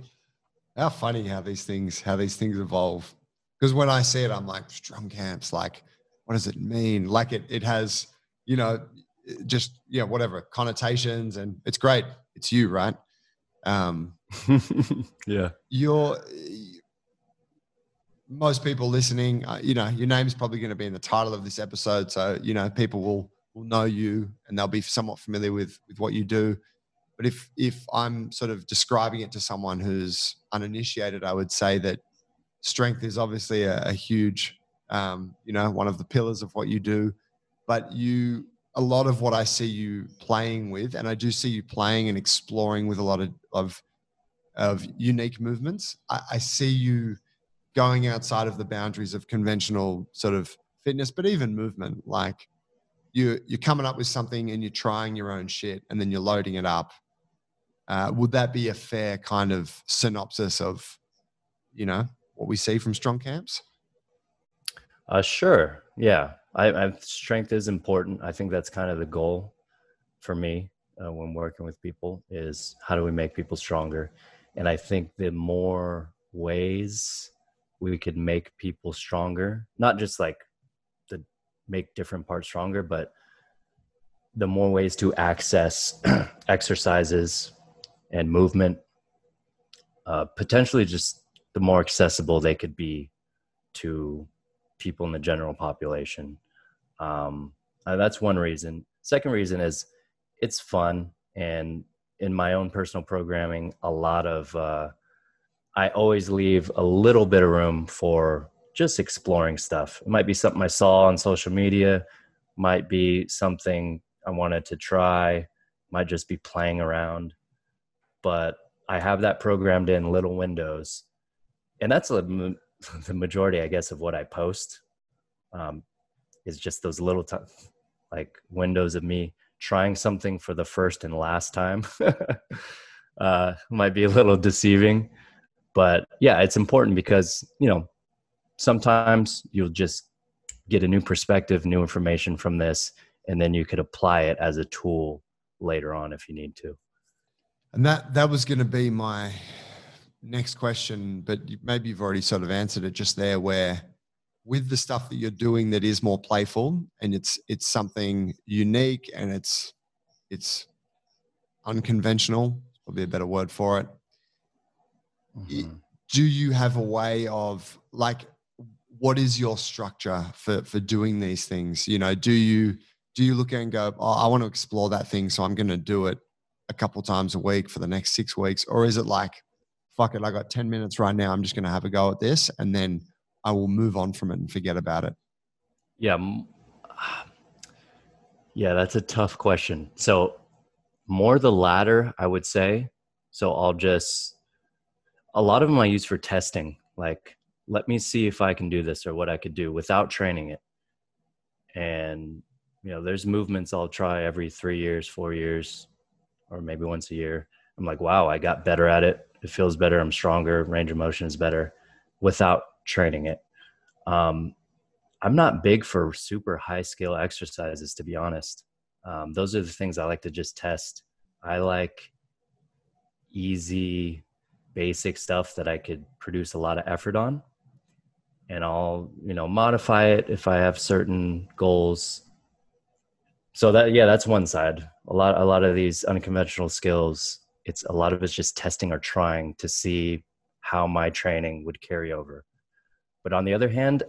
How funny how these things how these things evolve. Because when I see it, I'm like strong camps. Like, what does it mean? Like it it has you know just you know whatever connotations, and it's great. It's you, right? Um, yeah. You're most people listening. Uh, you know, your name's probably going to be in the title of this episode, so you know people will will know you and they'll be somewhat familiar with with what you do. But if if I'm sort of describing it to someone who's uninitiated, I would say that strength is obviously a, a huge, um, you know, one of the pillars of what you do. But you, a lot of what I see you playing with, and I do see you playing and exploring with a lot of of, of unique movements. I, I see you going outside of the boundaries of conventional sort of fitness, but even movement. Like you, you're coming up with something and you're trying your own shit, and then you're loading it up uh, would that be a fair kind of synopsis of, you know, what we see from strong camps? Uh, sure. Yeah. I, I, strength is important. I think that's kind of the goal for me uh, when working with people is how do we make people stronger? And I think the more ways we could make people stronger, not just like to make different parts stronger, but the more ways to access exercises and movement, uh, potentially just the more accessible they could be to people in the general population. Um, uh, that's one reason. Second reason is it's fun, and in my own personal programming, a lot of uh, I always leave a little bit of room for just exploring stuff. It might be something I saw on social media, might be something I wanted to try, might just be playing around but I have that programmed in little windows, and that's a, the majority, I guess, of what I post. Um, is just those little t- like windows of me trying something for the first and last time. uh, might be a little deceiving, but yeah, it's important because you know sometimes you'll just get a new perspective, new information from this, and then you could apply it as a tool later on if you need to and that that was going to be my next question, but maybe you've already sort of answered it just there. Where with the stuff that you're doing that is more playful and it's it's something unique and it's it's unconventional, probably a better word for it. Mm-hmm. Do you have a way of like what is your structure for for doing these things? You know, do you do you look at and go, oh, I want to explore that thing, so I'm going to do it a couple times a week for the next six weeks, or is it like, fuck it, I got ten minutes right now, I'm just going to have a go at this, and then I will move on from it and forget about it? Yeah, yeah, that's a tough question. So more the latter, I would say. So I'll just a lot of them I use for testing, like let me see if I can do this or what I could do without training it. And you know, there's movements I'll try every three years, four years, or maybe once a year. I'm like, wow, I got better at it. It feels better. I'm stronger. Range of motion is better without training it. Um, I'm not big for super high skill exercises, to be honest. Um, those are the things I like to just test. I like easy, basic stuff that I could produce a lot of effort on and I'll you know modify it if I have certain goals. So that yeah, that's one side. A lot a lot of these unconventional skills, it's a lot of it's just testing or trying to see how my training would carry over. But on the other hand,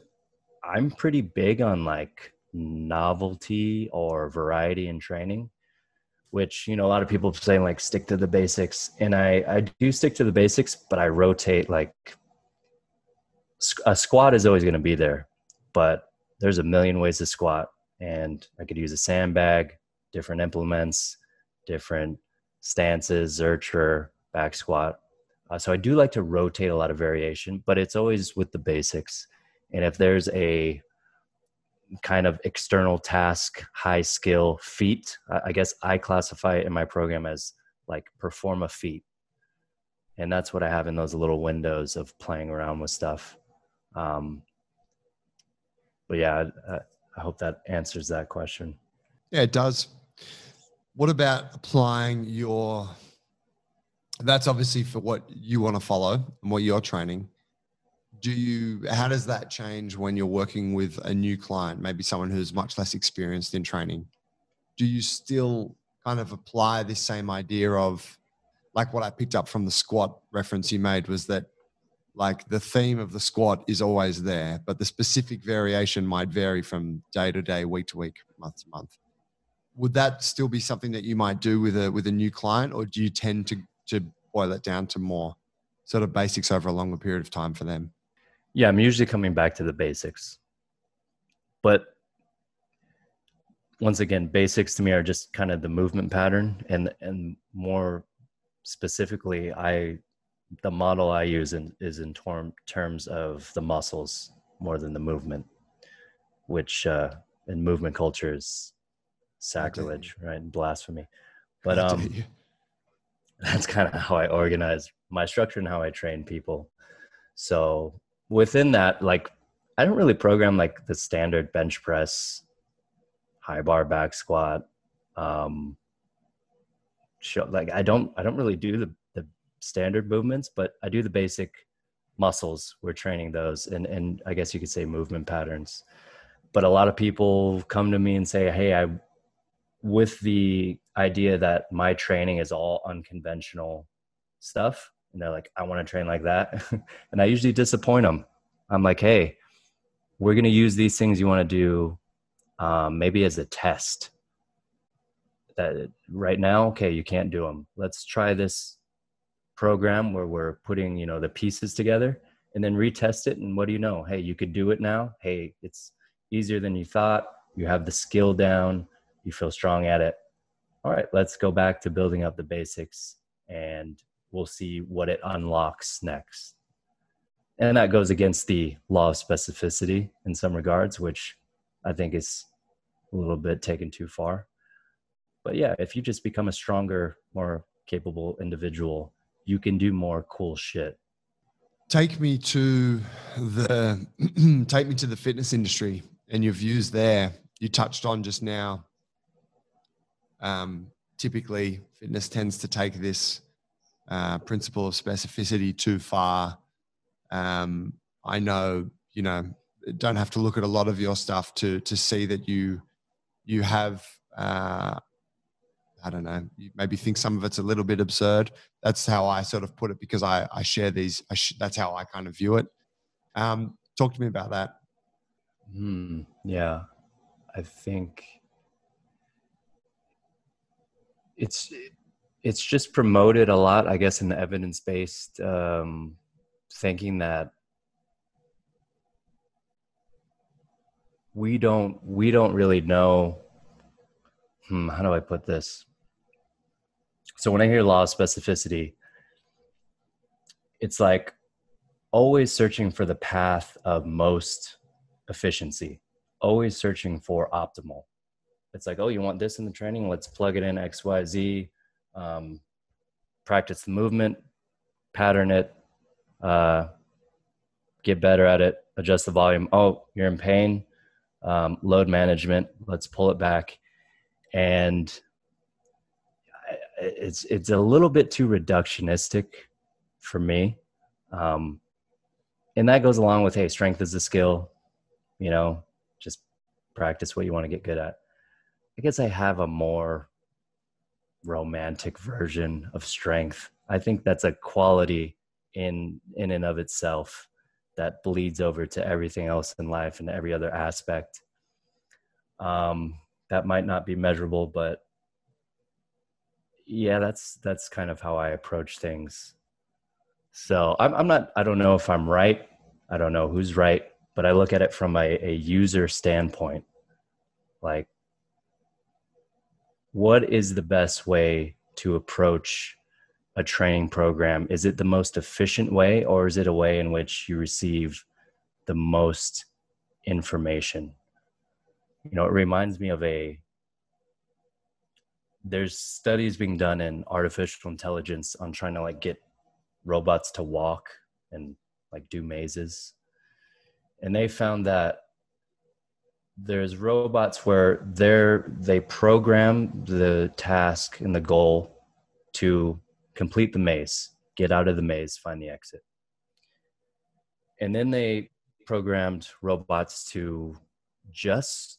I'm pretty big on like novelty or variety in training which you know a lot of people saying like stick to the basics and i i do stick to the basics but i rotate like a squat is always going to be there, but there's a million ways to squat, and I could use a sandbag, different implements, different stances, zercher, back squat. Uh, so I do like to rotate a lot of variation, but it's always with the basics. And if there's a kind of external task, high skill feat, I guess I classify it in my program as like perform a feat. And that's what I have in those little windows of playing around with stuff. Um, but yeah, I, I hope that answers that question. Yeah, it does. What about applying your? That's obviously for what you want to follow and what you're training. Do you? How does that change when you're working with a new client, maybe someone who's much less experienced in training? Do you still kind of apply this same idea of, like what I picked up from the squat reference you made was that like the theme of the squat is always there, but the specific variation might vary from day to day, week to week, month to month. Would that still be something that you might do with a with a new client, or do you tend to to boil it down to more sort of basics over a longer period of time for them? Yeah, I'm usually coming back to the basics. But once again, basics to me are just kind of the movement pattern and and more specifically I the model I use in, is in term, terms of the muscles more than the movement, which uh, in movement culture is sacrilege, right? And blasphemy. But um, that's kind of how I organize my structure and how I train people. So within that, like I don't really program like the standard bench press, high bar back squat. Um, show, like I don't I don't really do the the standard movements, but I do the basic muscles. We're training those, and and I guess you could say movement patterns. But a lot of people come to me and say, "Hey, I," with the idea that my training is all unconventional stuff, and they're like, "I want to train like that," and I usually disappoint them. I'm like, "Hey, we're going to use these things you want to do, um, maybe as a test." That right now, okay, you can't do them. Let's try this program where we're putting you know the pieces together and then retest it and what do you know hey you could do it now hey it's easier than you thought you have the skill down you feel strong at it all right let's go back to building up the basics and we'll see what it unlocks next and that goes against the law of specificity in some regards which i think is a little bit taken too far but yeah if you just become a stronger more capable individual you can do more cool shit. Take me to the take me to the fitness industry and your views there. You touched on just now. Um, typically, fitness tends to take this uh, principle of specificity too far. Um, I know, you know, don't have to look at a lot of your stuff to to see that you you have uh, I don't know, you maybe think some of it's a little bit absurd. That's how I sort of put it because I, I share these. I sh- that's how I kind of view it. Um, talk to me about that. Hmm. Yeah, I think it's it's just promoted a lot, I guess, in the evidence based um, thinking that we don't we don't really know hmm, how do i put this? So when i hear law of specificity it's like always searching for the path of most efficiency always searching for optimal it's like oh you want this in the training let's plug it in xyz um, practice the movement pattern it uh, get better at it adjust the volume oh you're in pain um, load management. Let's pull it back, and it's it's a little bit too reductionistic for me, um, and that goes along with hey, strength is a skill. You know, just practice what you want to get good at. I guess I have a more romantic version of strength. I think that's a quality in in and of itself that bleeds over to everything else in life and every other aspect. Um, that might not be measurable, but yeah, that's that's kind of how I approach things. So I'm, I'm not. I don't know if I'm right. I don't know who's right, but I look at it from a, a user standpoint. Like, what is the best way to approach a training program? Is it the most efficient way, or is it a way in which you receive the most information? You know, it reminds me of a there's studies being done in artificial intelligence on trying to like get robots to walk and like do mazes. And they found that there's robots where they're they program the task and the goal to complete the maze, get out of the maze, find the exit. And then they programmed robots to just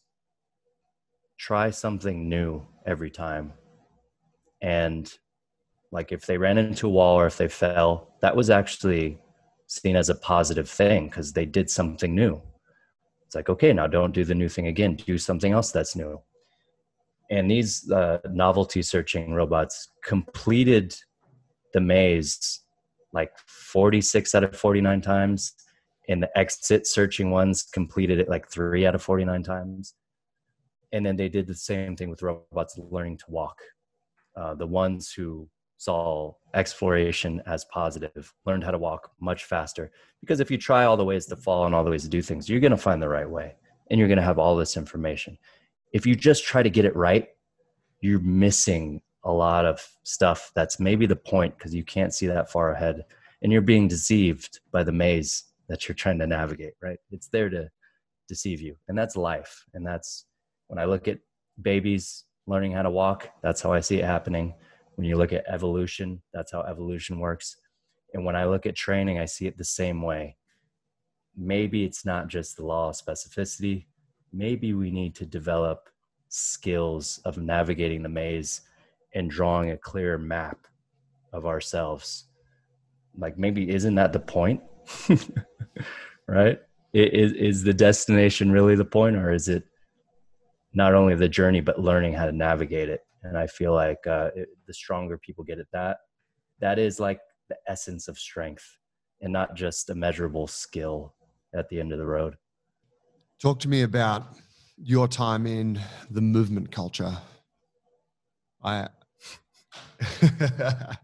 try something new every time. And like if they ran into a wall or if they fell, that was actually seen as a positive thing because they did something new. It's like, okay, now don't do the new thing again, do something else that's new. And these uh, novelty searching robots completed the maze like 46 out of 49 times. And the exit searching ones completed it like three out of 49 times. And then they did the same thing with robots learning to walk. Uh, the ones who saw exploration as positive learned how to walk much faster. Because if you try all the ways to fall and all the ways to do things you're going to find the right way and you're going to have all this information. If you just try to get it right you're missing a lot of stuff that's maybe the point because you can't see that far ahead and you're being deceived by the maze that you're trying to navigate right? It's there to deceive you and that's life and that's when i look at babies learning how to walk that's how i see it happening when you look at evolution that's how evolution works. And when i look at training i see it the same way. Maybe it's not just the law of specificity. Maybe we need to develop skills of navigating the maze and drawing a clear map of ourselves. Like maybe isn't that the point? Right? Is, is the destination really the point or is it not only the journey but learning how to navigate it and i feel like uh, it, the stronger people get at that that is like the essence of strength and not just a measurable skill at the end of the road talk to me about your time in the movement culture i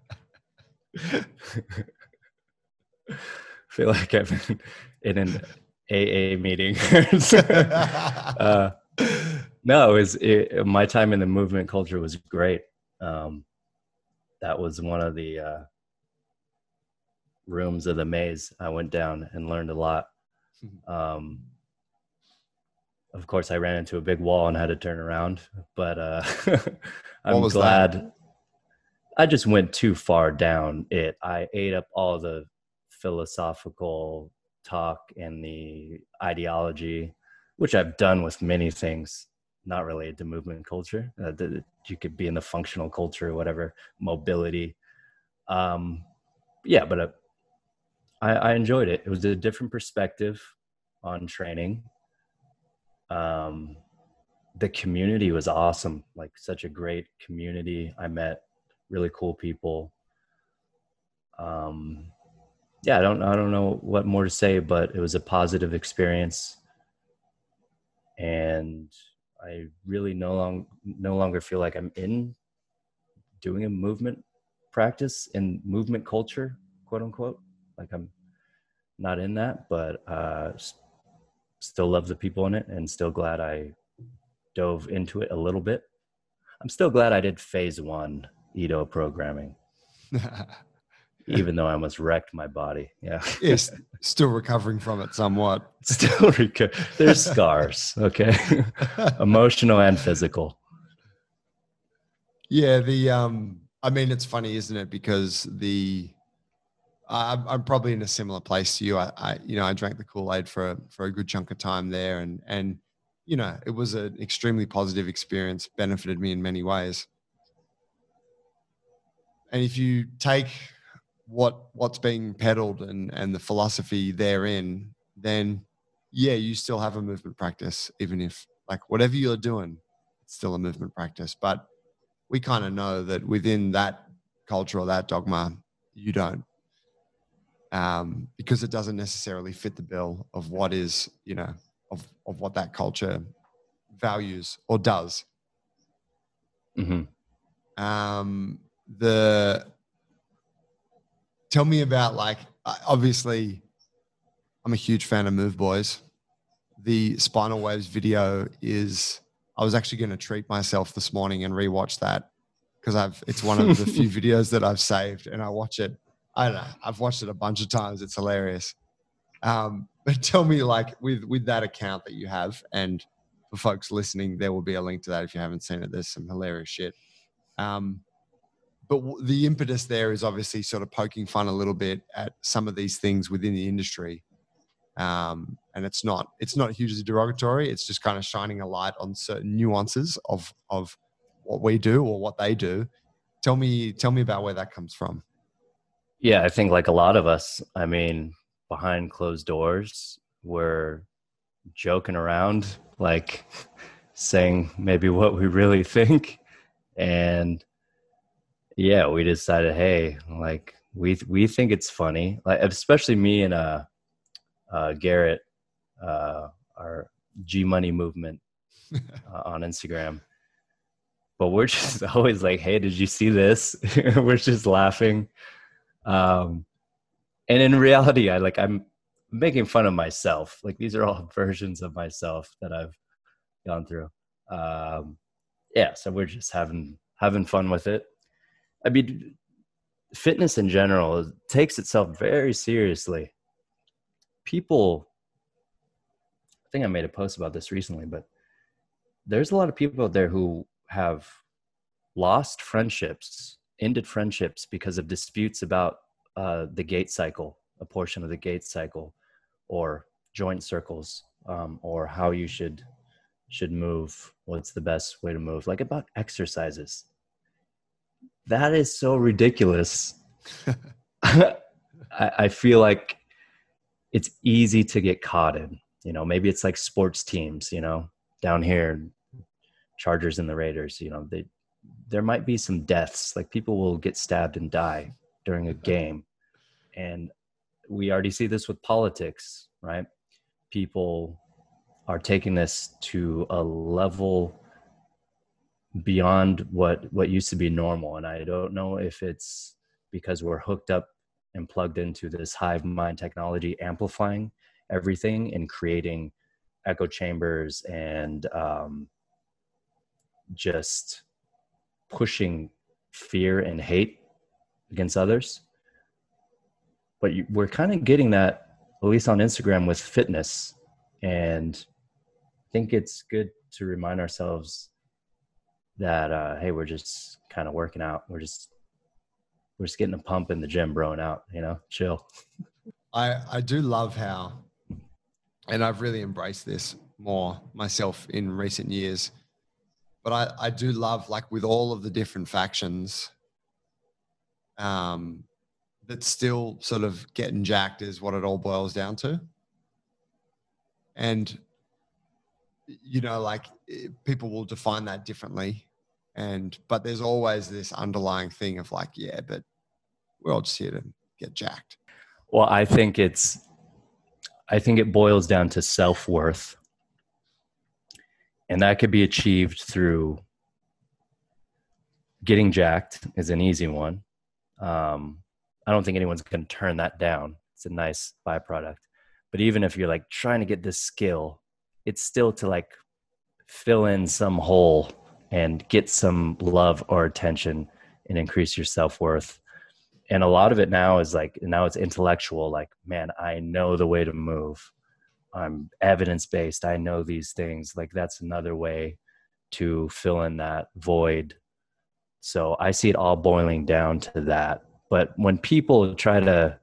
feel like I've been in an AA meeting. uh, no, it was it, my time in the movement culture was great. Um, that was one of the uh, rooms of the maze. I went down and learned a lot. Um, of course, I ran into a big wall and had to turn around, but uh, I'm glad. That? I just went too far down it. I ate up all the philosophical talk and the ideology, which I've done with many things not related to movement culture. Uh, the, you could be in the functional culture or whatever, mobility. Um, yeah, but uh, I, I enjoyed it. It was a different perspective on training. Um, the community was awesome, like such a great community. I met really cool people. Um, yeah, I don't I don't know what more to say, but it was a positive experience, and I really no long no longer feel like I'm in doing a movement practice in movement culture, quote unquote. Like I'm not in that, but uh, still love the people in it, and still glad I dove into it a little bit. I'm still glad I did phase one Ido programming, even though I almost wrecked my body. Yeah. yes, still recovering from it somewhat. Still reco- There's scars, okay? Emotional and physical. Yeah, the um I mean it's funny, isn't it? Because the I'm, I'm probably in a similar place to you. I, I you know, I drank the Kool-Aid for for a good chunk of time there and and you know, it was an extremely positive experience, benefited me in many ways. And if you take what what's being peddled and and the philosophy therein, then yeah, you still have a movement practice, even if like whatever you're doing, it's still a movement practice. But we kind of know that within that culture or that dogma, you don't. Um, because it doesn't necessarily fit the bill of what is, you know, of, of what that culture values or does. Mm-hmm. Um, the tell me about like obviously I'm a huge fan of Move Boys. The Spinal Waves video is I was actually going to treat myself this morning and rewatch that because I've it's one of the few videos that I've saved and I watch it. I don't know. I've watched it a bunch of times. It's hilarious. Um, but tell me, like with with that account that you have, and for folks listening, there will be a link to that if you haven't seen it. There's some hilarious shit. Um, but the impetus there is obviously sort of poking fun a little bit at some of these things within the industry. Um, and it's not it's not hugely derogatory. It's just kind of shining a light on certain nuances of of what we do or what they do. Tell me tell me about where that comes from. Yeah, I think like a lot of us, I mean, behind closed doors, we're joking around, like saying maybe what we really think. And yeah, we decided, hey, like we we think it's funny, like especially me and uh, uh Garrett, uh, our G Money movement uh, on Instagram. But we're just always like, hey, did you see this? we're just laughing. Um, and in reality, I like I'm making fun of myself. Like these are all versions of myself that I've gone through. Um, yeah, so we're just having having fun with it. I mean, fitness in general takes itself very seriously. People, I think I made a post about this recently, but there's a lot of people out there who have lost friendships, ended friendships because of disputes about uh, the gait cycle, a portion of the gait cycle, or joint circles, um, or how you should should move. What's the best way to move? Like about exercises that is so ridiculous. I, I feel like it's easy to get caught in. You know, maybe it's like sports teams. You know, down here, Chargers and the Raiders. You know, they there might be some deaths. Like people will get stabbed and die during a game, and we already see this with politics, right? People are taking this to a level beyond what what used to be normal. And i don't know if it's because we're hooked up and plugged into this hive mind technology amplifying everything and creating echo chambers and um, just pushing fear and hate against others. But you, we're kind of getting that at least on instagram with fitness. And i think it's good to remind ourselves that uh, hey we're just kind of working out we're just we're just getting a pump in the gym, broing out. You know, chill. I I do love how, and I've really embraced this more myself in recent years. But I I do love like with all of the different factions. Um, that still sort of getting jacked is what it all boils down to. And you know, like eh, people will define that differently. And but there's always this underlying thing of like, yeah, but we're all just here to get jacked. Well, I think it's I think it boils down to self-worth. And that could be achieved through getting jacked is an easy one. Um, I don't think anyone's going to turn that down. It's a nice byproduct. But even if you're like trying to get this skill, it's still to like fill in some hole and get some love or attention and increase your self-worth. And a lot of it now is like now it's intellectual like man i know the way to move. I'm evidence-based. I know these things. Like that's another way to fill in that void. So i see it all boiling down to that. But when people try to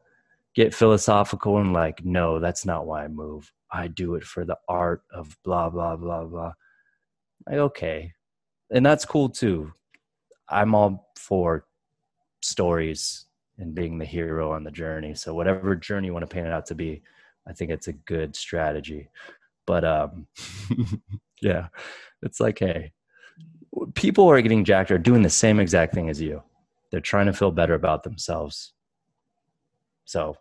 get philosophical and like no that's not why i move I do it for the art of blah blah blah blah. Like okay, and that's cool too. I'm all for stories and being the hero on the journey. So whatever journey you want to paint it out to be, I think it's a good strategy. But um, yeah, it's like hey, people are getting jacked are doing the same exact thing as you. They're trying to feel better about themselves. So,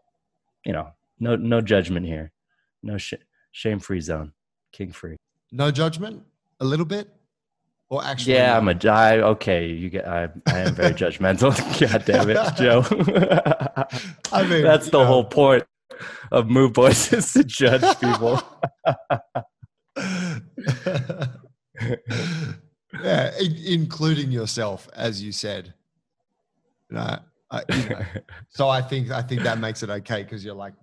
you know, no no judgment here no sh- shame free zone, king free. No judgment, a little bit, or actually. Yeah, I'm a. I, okay, you get. I, I am very judgmental. God damn it, Joe. I mean, that's the know. whole point of Move Boys is to judge people. yeah, including yourself, as you said. You know, You know, so I think I think that makes it okay because you're like,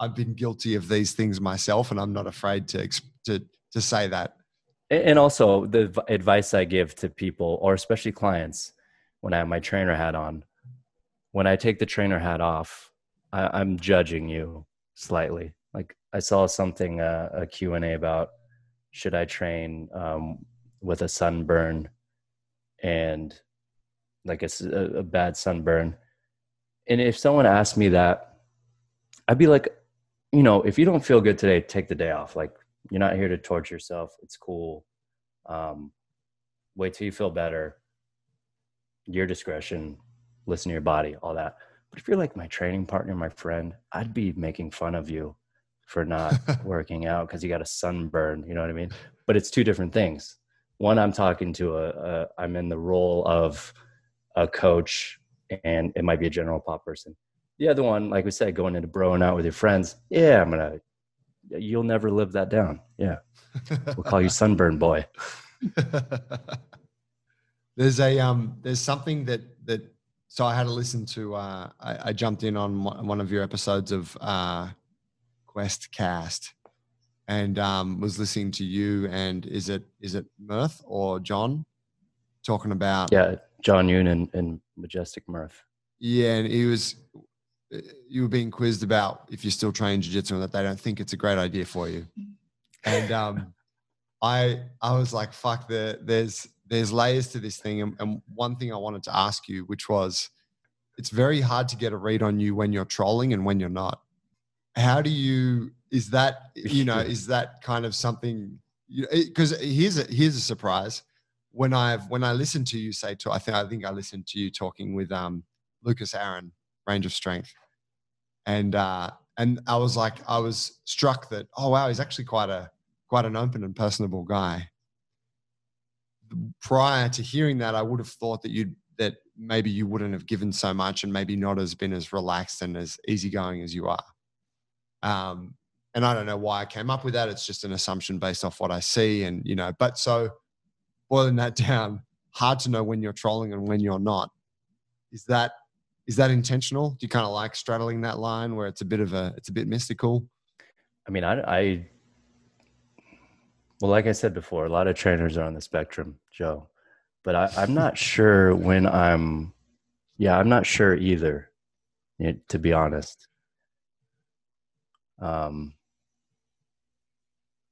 I've been guilty of these things myself, and I'm not afraid to to to say that. And also, the advice I give to people, or especially clients, when I have my trainer hat on, when I take the trainer hat off, I, am judging you slightly. Like I saw something uh, a Q and A about should I train um, with a sunburn and like a, a bad sunburn. And if someone asked me that, I'd be like, you know, if you don't feel good today, take the day off. Like you're not here to torture yourself. It's cool. Um, wait till you feel better. Your discretion. Listen to your body. All that. But if you're like my training partner, my friend, I'd be making fun of you for not working out because you got a sunburn. You know what I mean? But it's two different things. One, I'm talking to a, a I'm in the role of a coach, and it might be a general pop person the other one, like we said, going into broing out with your friends. Yeah, I'm gonna. You'll never live that down. Yeah, we'll call you Sunburn Boy. there's a um. There's something that that. So I had to listen to. Uh, I, I jumped in on one of your episodes of uh, Quest Cast, and um, was listening to you. And is it is it Mirth or John talking about? Yeah, John Yoon and, and Majestic Mirth. Yeah, and he was you were being quizzed about if you're still training jiu-jitsu and that they don't think it's a great idea for you. And um, i i was like fuck the, there's there's layers to this thing. And, and one thing i wanted to ask you which was it's very hard to get a read on you when you're trolling and when you're not. How do you is that you know is that kind of something because here's a here's a surprise when i've when i listen to you say to i think i think i listened to you talking with um lucas aaron range of strength. And uh, and I was like, I was struck that oh wow, he's actually quite a quite an open and personable guy. Prior to hearing that, I would have thought that you'd that maybe you wouldn't have given so much and maybe not as been as relaxed and as easygoing as you are. Um, and I don't know why I came up with that. It's just an assumption based off what I see, and you know. But so boiling that down, hard to know when you're trolling and when you're not. Is that is that intentional? Do you kind of like straddling that line where it's a bit of a it's a bit mystical? I mean, I, I well, like I said before, a lot of trainers are on the spectrum, Joe, but I, I'm not sure when I'm Yeah, I'm not sure either, to be honest. Um,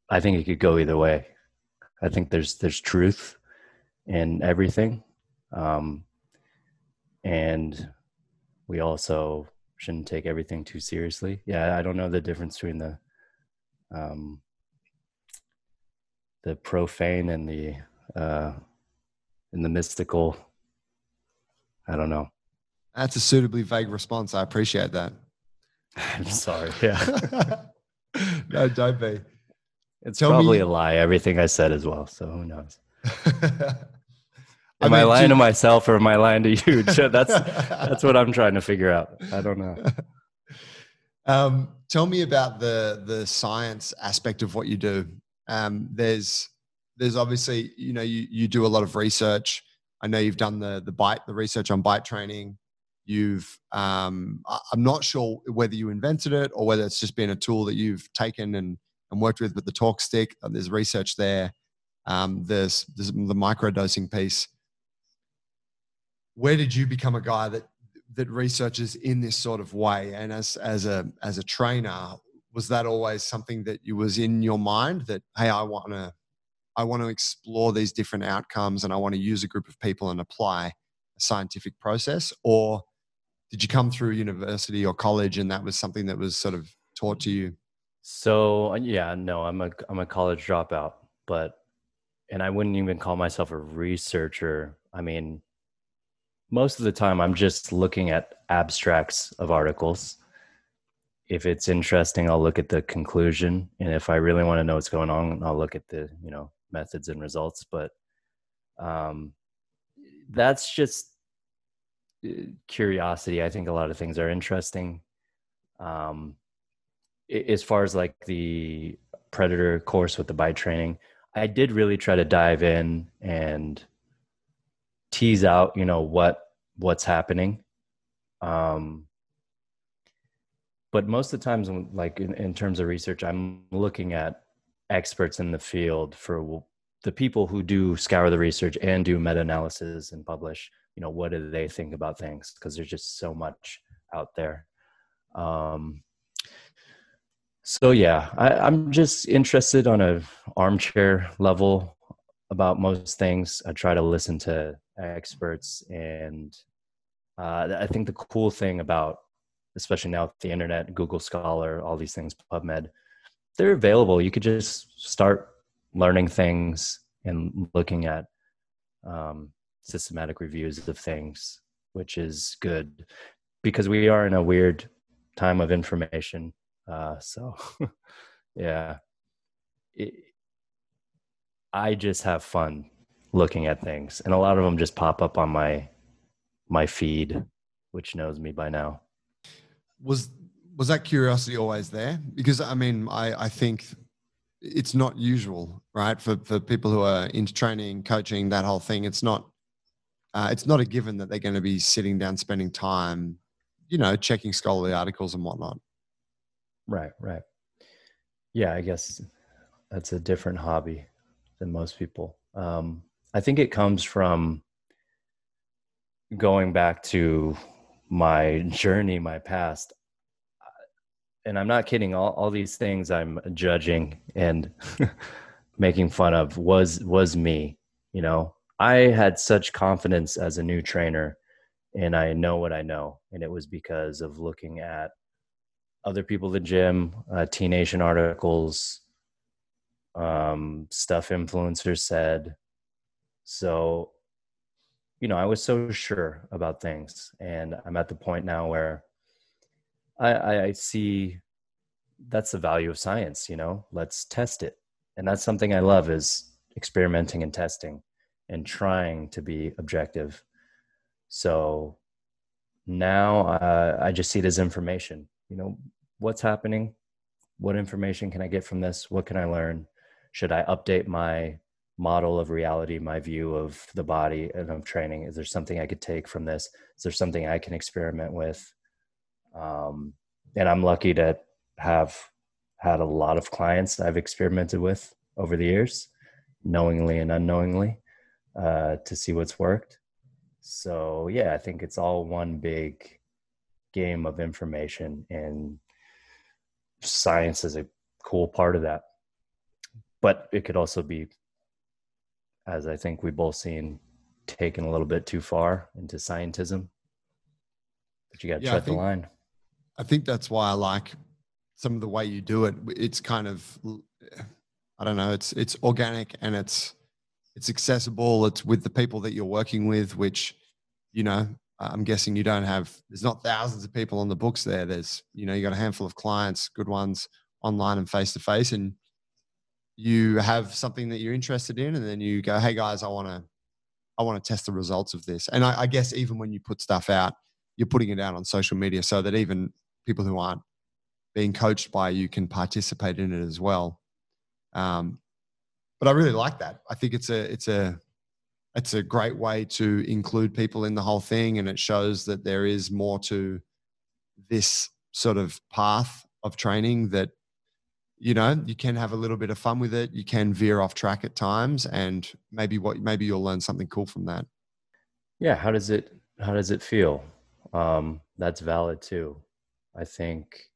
I think it could go either way. I think there's there's truth in everything, um, and we also shouldn't take everything too seriously. Yeah, I don't know the difference between the um, the profane and the uh, and the mystical. I don't know. That's a suitably vague response. I appreciate that. I'm sorry. Yeah. no, don't be. It's Tell probably me... a lie. Everything I said as well. So who knows? Am I, mean, I lying to myself or am I lying to you? That's that's what I'm trying to figure out. I don't know. Um, tell me about the the science aspect of what you do. Um, there's there's obviously you know you you do a lot of research. I know you've done the the bite the research on bite training. You've um, I'm not sure whether you invented it or whether it's just been a tool that you've taken and and worked with with the talk stick. Uh, there's research there. Um, there's, there's the micro dosing piece. Where did you become a guy that that researches in this sort of way? And as as a as a trainer, was that always something that you was in your mind that hey, I want to I want to explore these different outcomes and I want to use a group of people and apply a scientific process, or did you come through university or college and that was something that was sort of taught to you? So uh, yeah, no, I'm a I'm a college dropout, but and I wouldn't even call myself a researcher. I mean, most of the time I'm just looking at abstracts of articles. If it's interesting, I'll look at the conclusion, and if I really want to know what's going on, I'll look at the you know methods and results. But um, that's just uh, curiosity. I think a lot of things are interesting. Um, as far as like the predator course with the bite training, I did really try to dive in and tease out, you know, what what's happening. Um, but most of the times, like in, in terms of research, I'm looking at experts in the field for the people who do scour the research and do meta-analysis and publish. You know, what do they think about things? Because there's just so much out there. Um, so yeah, I, am just interested on a armchair level about most things. I try to listen to experts, and uh, I think the cool thing about, especially now with the internet, Google Scholar, all these things, PubMed, they're available. You could just start learning things and looking at um, systematic reviews of things, which is good because we are in a weird time of information uh, so, yeah, it, I just have fun looking at things, and a lot of them just pop up on my my feed, which knows me by now. Was was that curiosity always there? Because I mean, I I think it's not usual, right? For for people who are into training, coaching, that whole thing. It's not uh, it's not a given that they're going to be sitting down, spending time, you know, checking scholarly articles and whatnot. Right, right. Yeah, I guess that's a different hobby than most people. Um, I think it comes from going back to my journey, my past. And I'm not kidding. All, all these things I'm judging and making fun of was was me. You know, I had such confidence as a new trainer, and I know what I know, and it was because of looking at other people the gym, uh, T Nation articles, um, stuff influencers said. So, you know, I was so sure about things, and I'm at the point now where I, I, I see that's the value of science. You know, let's test it, and that's something I love is experimenting and testing and trying to be objective. So now uh, I just see it as information. You know, what's happening what information can i get from this what can i learn should i update my model of reality my view of the body and of training? Is there something i could take from this? Is there something i can experiment with? Um, and i'm lucky to have had a lot of clients i've experimented with over the years knowingly and unknowingly uh, to see what's worked. So yeah, I think it's all one big game of information and science is a cool part of that. But it could also be, as I think we both seen, taken a little bit too far into scientism. But you got to Yeah, tread the line. I think that's why I like some of the way you do it. It's kind of, I don't know, it's it's organic and it's it's accessible. It's with the people that you're working with, which, you know, I'm guessing you don't have. There's not thousands of people on the books there. There's, you know, you got a handful of clients, good ones, online and face to face, and you have something that you're interested in, and then you go, hey guys, I want to, I want to test the results of this. And I, I guess even when you put stuff out, you're putting it out on social media so that even people who aren't being coached by you can participate in it as well. Um, but I really like that. I think it's a it's a it's a great way to include people in the whole thing, and it shows that there is more to this sort of path of training that you know you can have a little bit of fun with it. You can veer off track at times, and maybe what maybe you'll learn something cool from that. yeah how does it how does it feel um that's valid too i think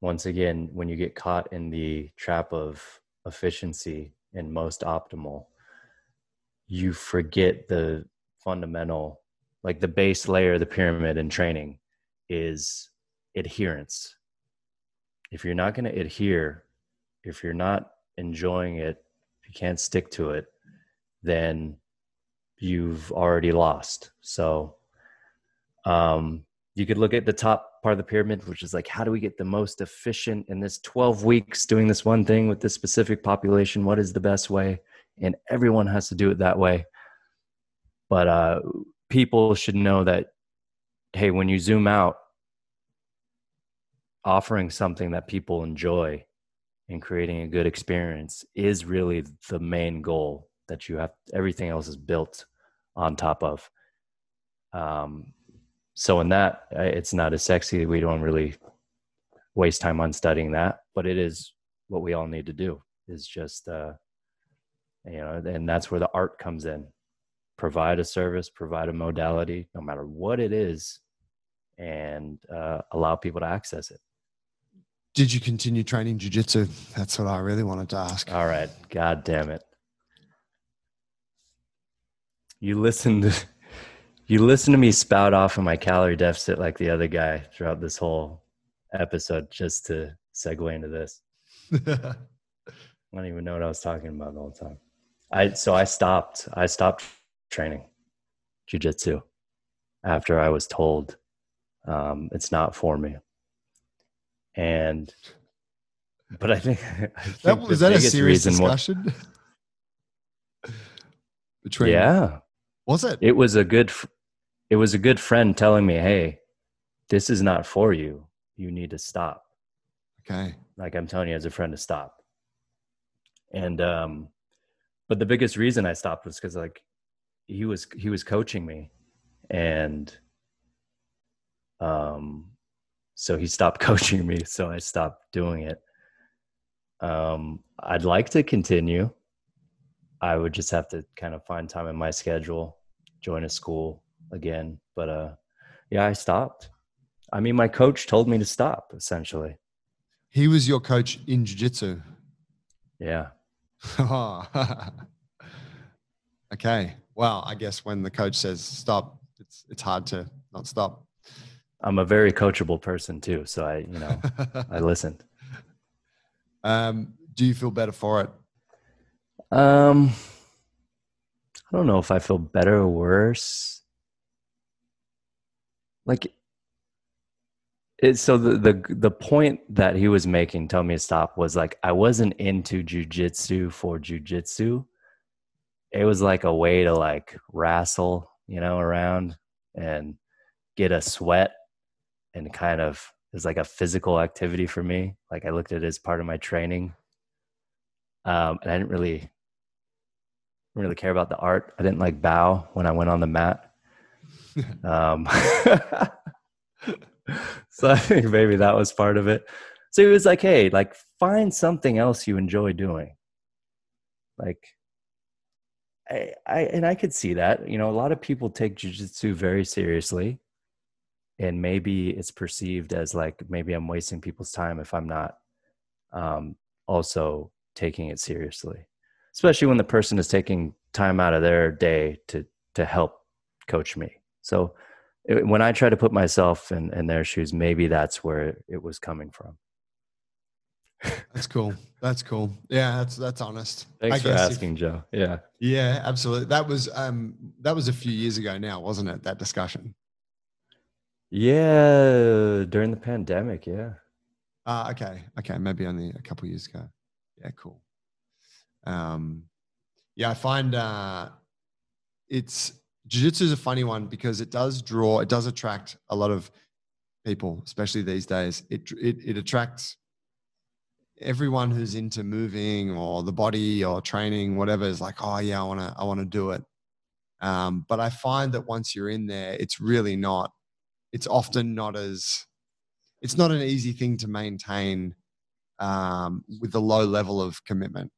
once again when you get caught in the trap of efficiency and most optimal you forget the fundamental like the base layer of the pyramid in training is adherence if you're not going to adhere if you're not enjoying it if you can't stick to it then you've already lost. So um, you could look at the top part of the pyramid, which is like, how do we get the most efficient in this 12 weeks doing this one thing with this specific population? What is the best way? And everyone has to do it that way. But uh, people should know that, hey, when you zoom out, offering something that people enjoy and creating a good experience is really the main goal that you have everything else is built on top of um, so in that it's not as sexy we don't really waste time on studying that but it is what we all need to do is just uh, you know and that's where the art comes in provide a service provide a modality no matter what it is and uh, allow people to access it Did you continue training jujitsu? That's what I really wanted to ask. All right. God damn it. You listened you listen to me spout off of my calorie deficit like the other guy throughout this whole episode just to segue into this. I don't even know what I was talking about the whole time. I so I stopped I stopped training jujitsu after I was told um, it's not for me. And but I think, I think that was that a serious discussion? Between yeah. was it? it was a good it was a good friend telling me hey this is not for you you need to stop Okay. like i'm telling you as a friend to stop and um but the biggest reason i stopped was because like he was he was coaching me and um so he stopped coaching me so i stopped doing it. Um i'd like to continue. I would just have to kind of find time in my schedule join a school again but uh yeah i stopped. I mean my coach told me to stop essentially. He was your coach in jiu-jitsu. yeah okay. Well, I guess when the coach says stop, it's it's hard to not stop. i'm a very coachable person too so i you know i listened um, do you feel better for it? Um, I don't know if I feel better or worse. Like, it, so the the the point that he was making, tell me to stop, was like I wasn't into jujitsu for jujitsu. It was like a way to like wrestle, you know, around and get a sweat and kind of it's like a physical activity for me. Like I looked at it as part of my training. Um, and I didn't really really care about the art. I didn't like bow when I went on the mat. Um, so I think maybe that was part of it. So he was like, "Hey, like find something else you enjoy doing." Like, I, I and I could see that. You know, a lot of people take jujitsu very seriously, and maybe it's perceived as like maybe I'm wasting people's time if I'm not um, also taking it seriously, especially when the person is taking time out of their day to to help coach me. So it, when I try to put myself in, in their shoes, maybe that's where it was coming from. That's cool. That's cool. Yeah, that's that's honest. Thanks I for asking, if, Joe. Yeah. Yeah, absolutely. That was um that was a few years ago now, wasn't it? That discussion. Yeah, during the pandemic, yeah. Uh okay. Okay, maybe only a couple years ago. Yeah, cool. Um yeah, I find uh it's jiu-jitsu is a funny one because it does draw, it does attract a lot of people, especially these days. It it it attracts everyone who's into moving or the body or training, whatever, is like, oh yeah, I want to, I want to do it. Um, but I find that once you're in there, it's really not. It's often not as. It's not an easy thing to maintain um, with the low level of commitment.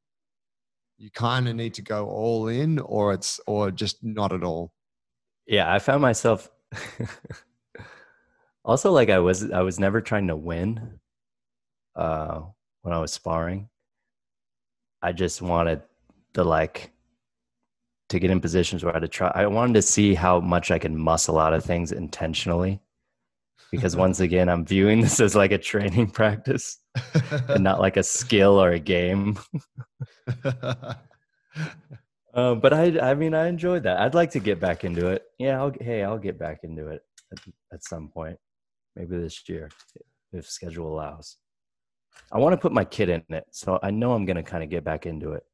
You kind of need to go all in, or it's or just not at all. Yeah, I found myself. also, like I was, I was never trying to win. Uh, when I was sparring. I just wanted to like to get in positions where I had to try. I wanted to see how much I can muscle out of things intentionally. Because once again, I'm viewing this as like a training practice and not like a skill or a game. Uh, but I, I mean, I enjoyed that. I'd like to get back into it. Yeah, I'll, hey, I'll get back into it at, at some point, maybe this year, if schedule allows. I want to put my kid in it, so I know I'm going to kind of get back into it.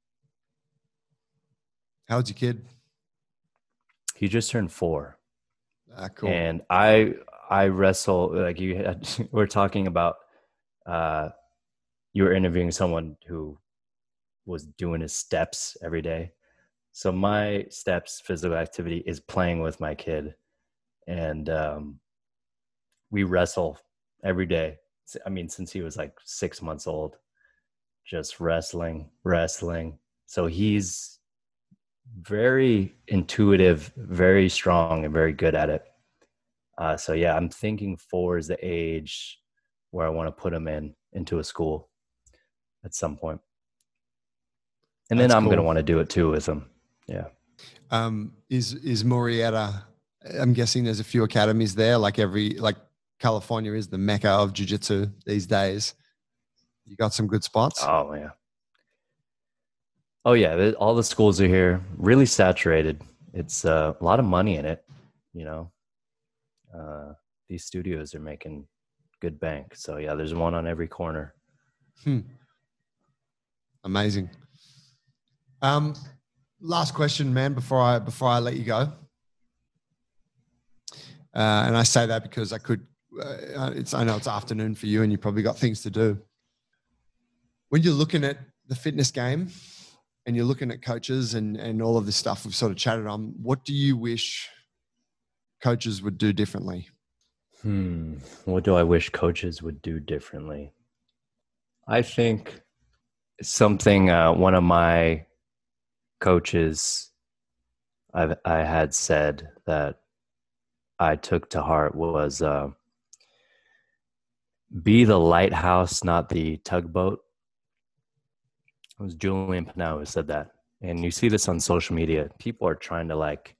How's your kid? He just turned four. Ah, cool. And I I wrestle like you had, we're talking about. Uh, you were interviewing someone who was doing his steps every day. So my steps physical activity is playing with my kid, and um, we wrestle every day I mean, since he was like six months old, just wrestling, wrestling. So he's very intuitive, very strong, and very good at it. Uh, so yeah, I'm thinking four is the age where I want to put him in into a school at some point, and then I'm cool. going to want to do it too with him. Yeah. Um, is is Murrieta? I'm guessing there's a few academies there, like every like California is the mecca of jiu-jitsu these days. You got some good spots? Oh yeah. Oh yeah, all the schools are here, really saturated. It's uh, a lot of money in it, you know. Uh, these studios are making good bank. So yeah, there's one on every corner. Hmm. Amazing. Um, last question, man. Before I before I let you go, uh, and I say that because I could uh, it's I know it's afternoon for you, and you probably got things to do. When you're looking at the fitness game, and you're looking at coaches and and all of this stuff we've sort of chatted on, what do you wish coaches would do differently? Hmm. What do I wish coaches would do differently? I think something uh, one of my coaches I've, I had said that I took to heart was uh, be the lighthouse, not the tugboat. It was Julien Pineau who said that. And you see this on social media. People are trying to like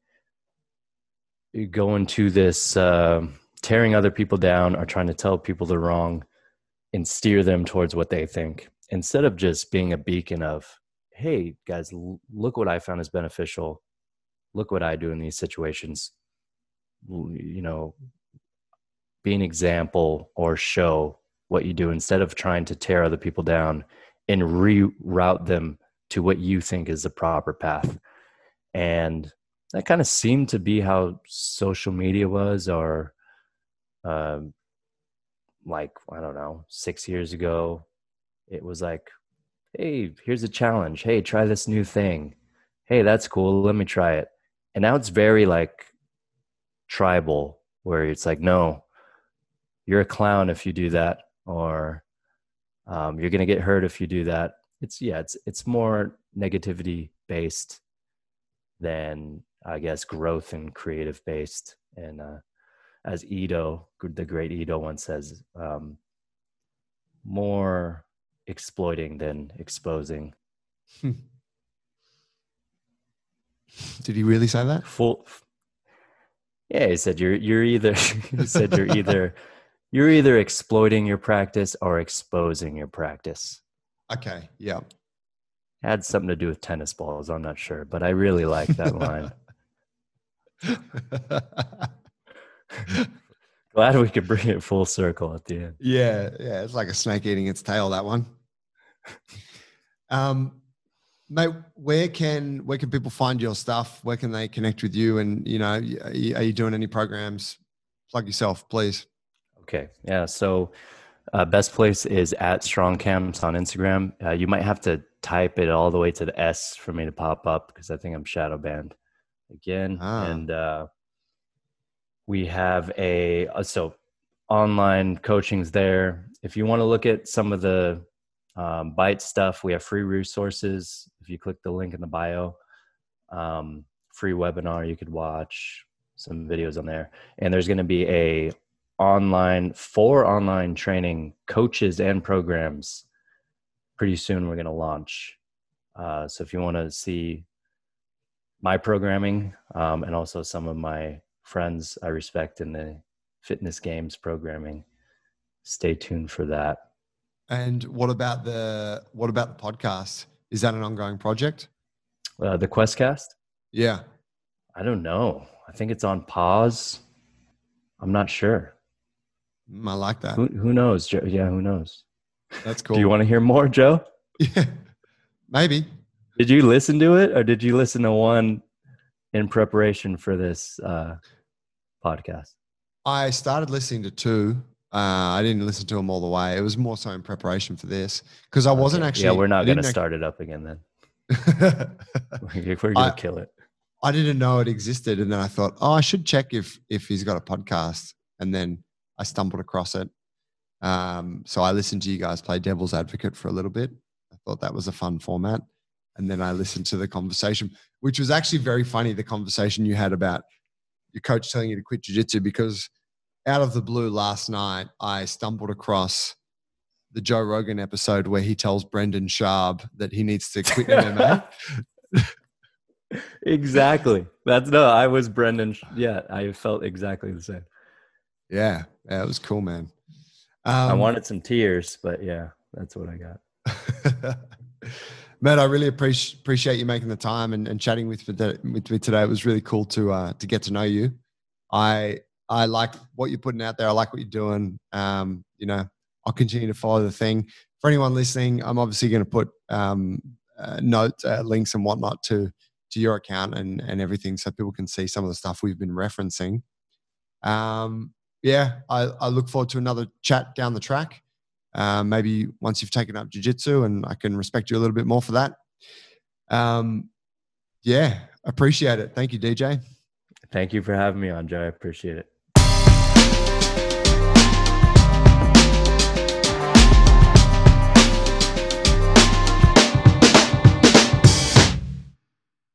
go into this uh, tearing other people down or trying to tell people they're wrong and steer them towards what they think instead of just being a beacon of, hey, guys, look what I found is beneficial. Look what I do in these situations. You know, be an example or show what you do instead of trying to tear other people down and reroute them to what you think is the proper path. And that kind of seemed to be how social media was, or uh, like, I don't know, six years ago, it was like, hey, here's a challenge. Hey, try this new thing. Hey, that's cool. Let me try it. And now it's very like tribal, where it's like, no, you're a clown if you do that or um, you're going to get hurt if you do that it's yeah it's it's more negativity based than I guess growth and creative based. And uh, as Ido, the great Ido once says, um, more exploiting than exposing. Did he really say that? Full. Yeah, he said you're you're either he said you're either you're either exploiting your practice or exposing your practice. Okay. Yeah. Had something to do with tennis balls. I'm not sure, but I really like that line. Glad we could bring it full circle at the end. Yeah, yeah, it's like a snake eating its tail. That one. Um, mate, where can where can people find your stuff? Where can they connect with you? And you know, are you, are you doing any programs? Plug yourself, please. Okay, yeah. So, uh, best place is at Strong Camps on Instagram. Uh, you might have to type it all the way to the S for me to pop up because I think I'm shadow banned again. Ah. And uh, we have a uh, so online coachings there. If you want to look at some of the um, bite stuff, we have free resources. If you click the link in the bio, um, free webinar you could watch some videos on there. And there's going to be a online four online training coaches and programs pretty soon we're going to launch uh, so if you want to see my programming um, and also some of my friends i respect in the fitness games programming stay tuned for that and what about the what about the podcast is that an ongoing project uh, the questcast yeah i don't know i think it's on pause i'm not sure I like that. Who, who knows, Joe? Yeah, who knows? That's cool. Do you want to hear more, Joe? Yeah, maybe. Did you listen to it, or did you listen to one in preparation for this uh, podcast? I started listening to two. Uh, I didn't listen to them all the way. It was more so in preparation for this because I wasn't okay. actually. Yeah, we're not going to start it up again then. we're going to kill it. I didn't know it existed, and then I thought, oh, I should check if if he's got a podcast, and then I stumbled across it. Um, so I listened to you guys play devil's advocate for a little bit. I thought that was a fun format. And then I listened to the conversation, which was actually very funny. The conversation you had about your coach telling you to quit jujitsu because out of the blue last night, I stumbled across the Joe Rogan episode where he tells Brendan Schaub that he needs to quit MMA. exactly. That's no, I was Brendan. Yeah, I felt exactly the same. Yeah, yeah, it was cool, man. Um, I wanted some tears, but yeah, that's what I got. Matt, I really appreciate appreciate you making the time and, and chatting with, with me today. It was really cool to uh, to get to know you. I I like what you're putting out there. I like what you're doing. Um, you know, I'll continue to follow the thing. For anyone listening, I'm obviously going to put um, uh, notes, uh, links, and whatnot to to your account and and everything, so people can see some of the stuff we've been referencing. Um, yeah, I, I look forward to another chat down the track. Um, maybe once you've taken up jujitsu, and I can respect you a little bit more for that. Um, yeah, appreciate it. Thank you, DJ. Thank you for having me on, Joe. I appreciate it.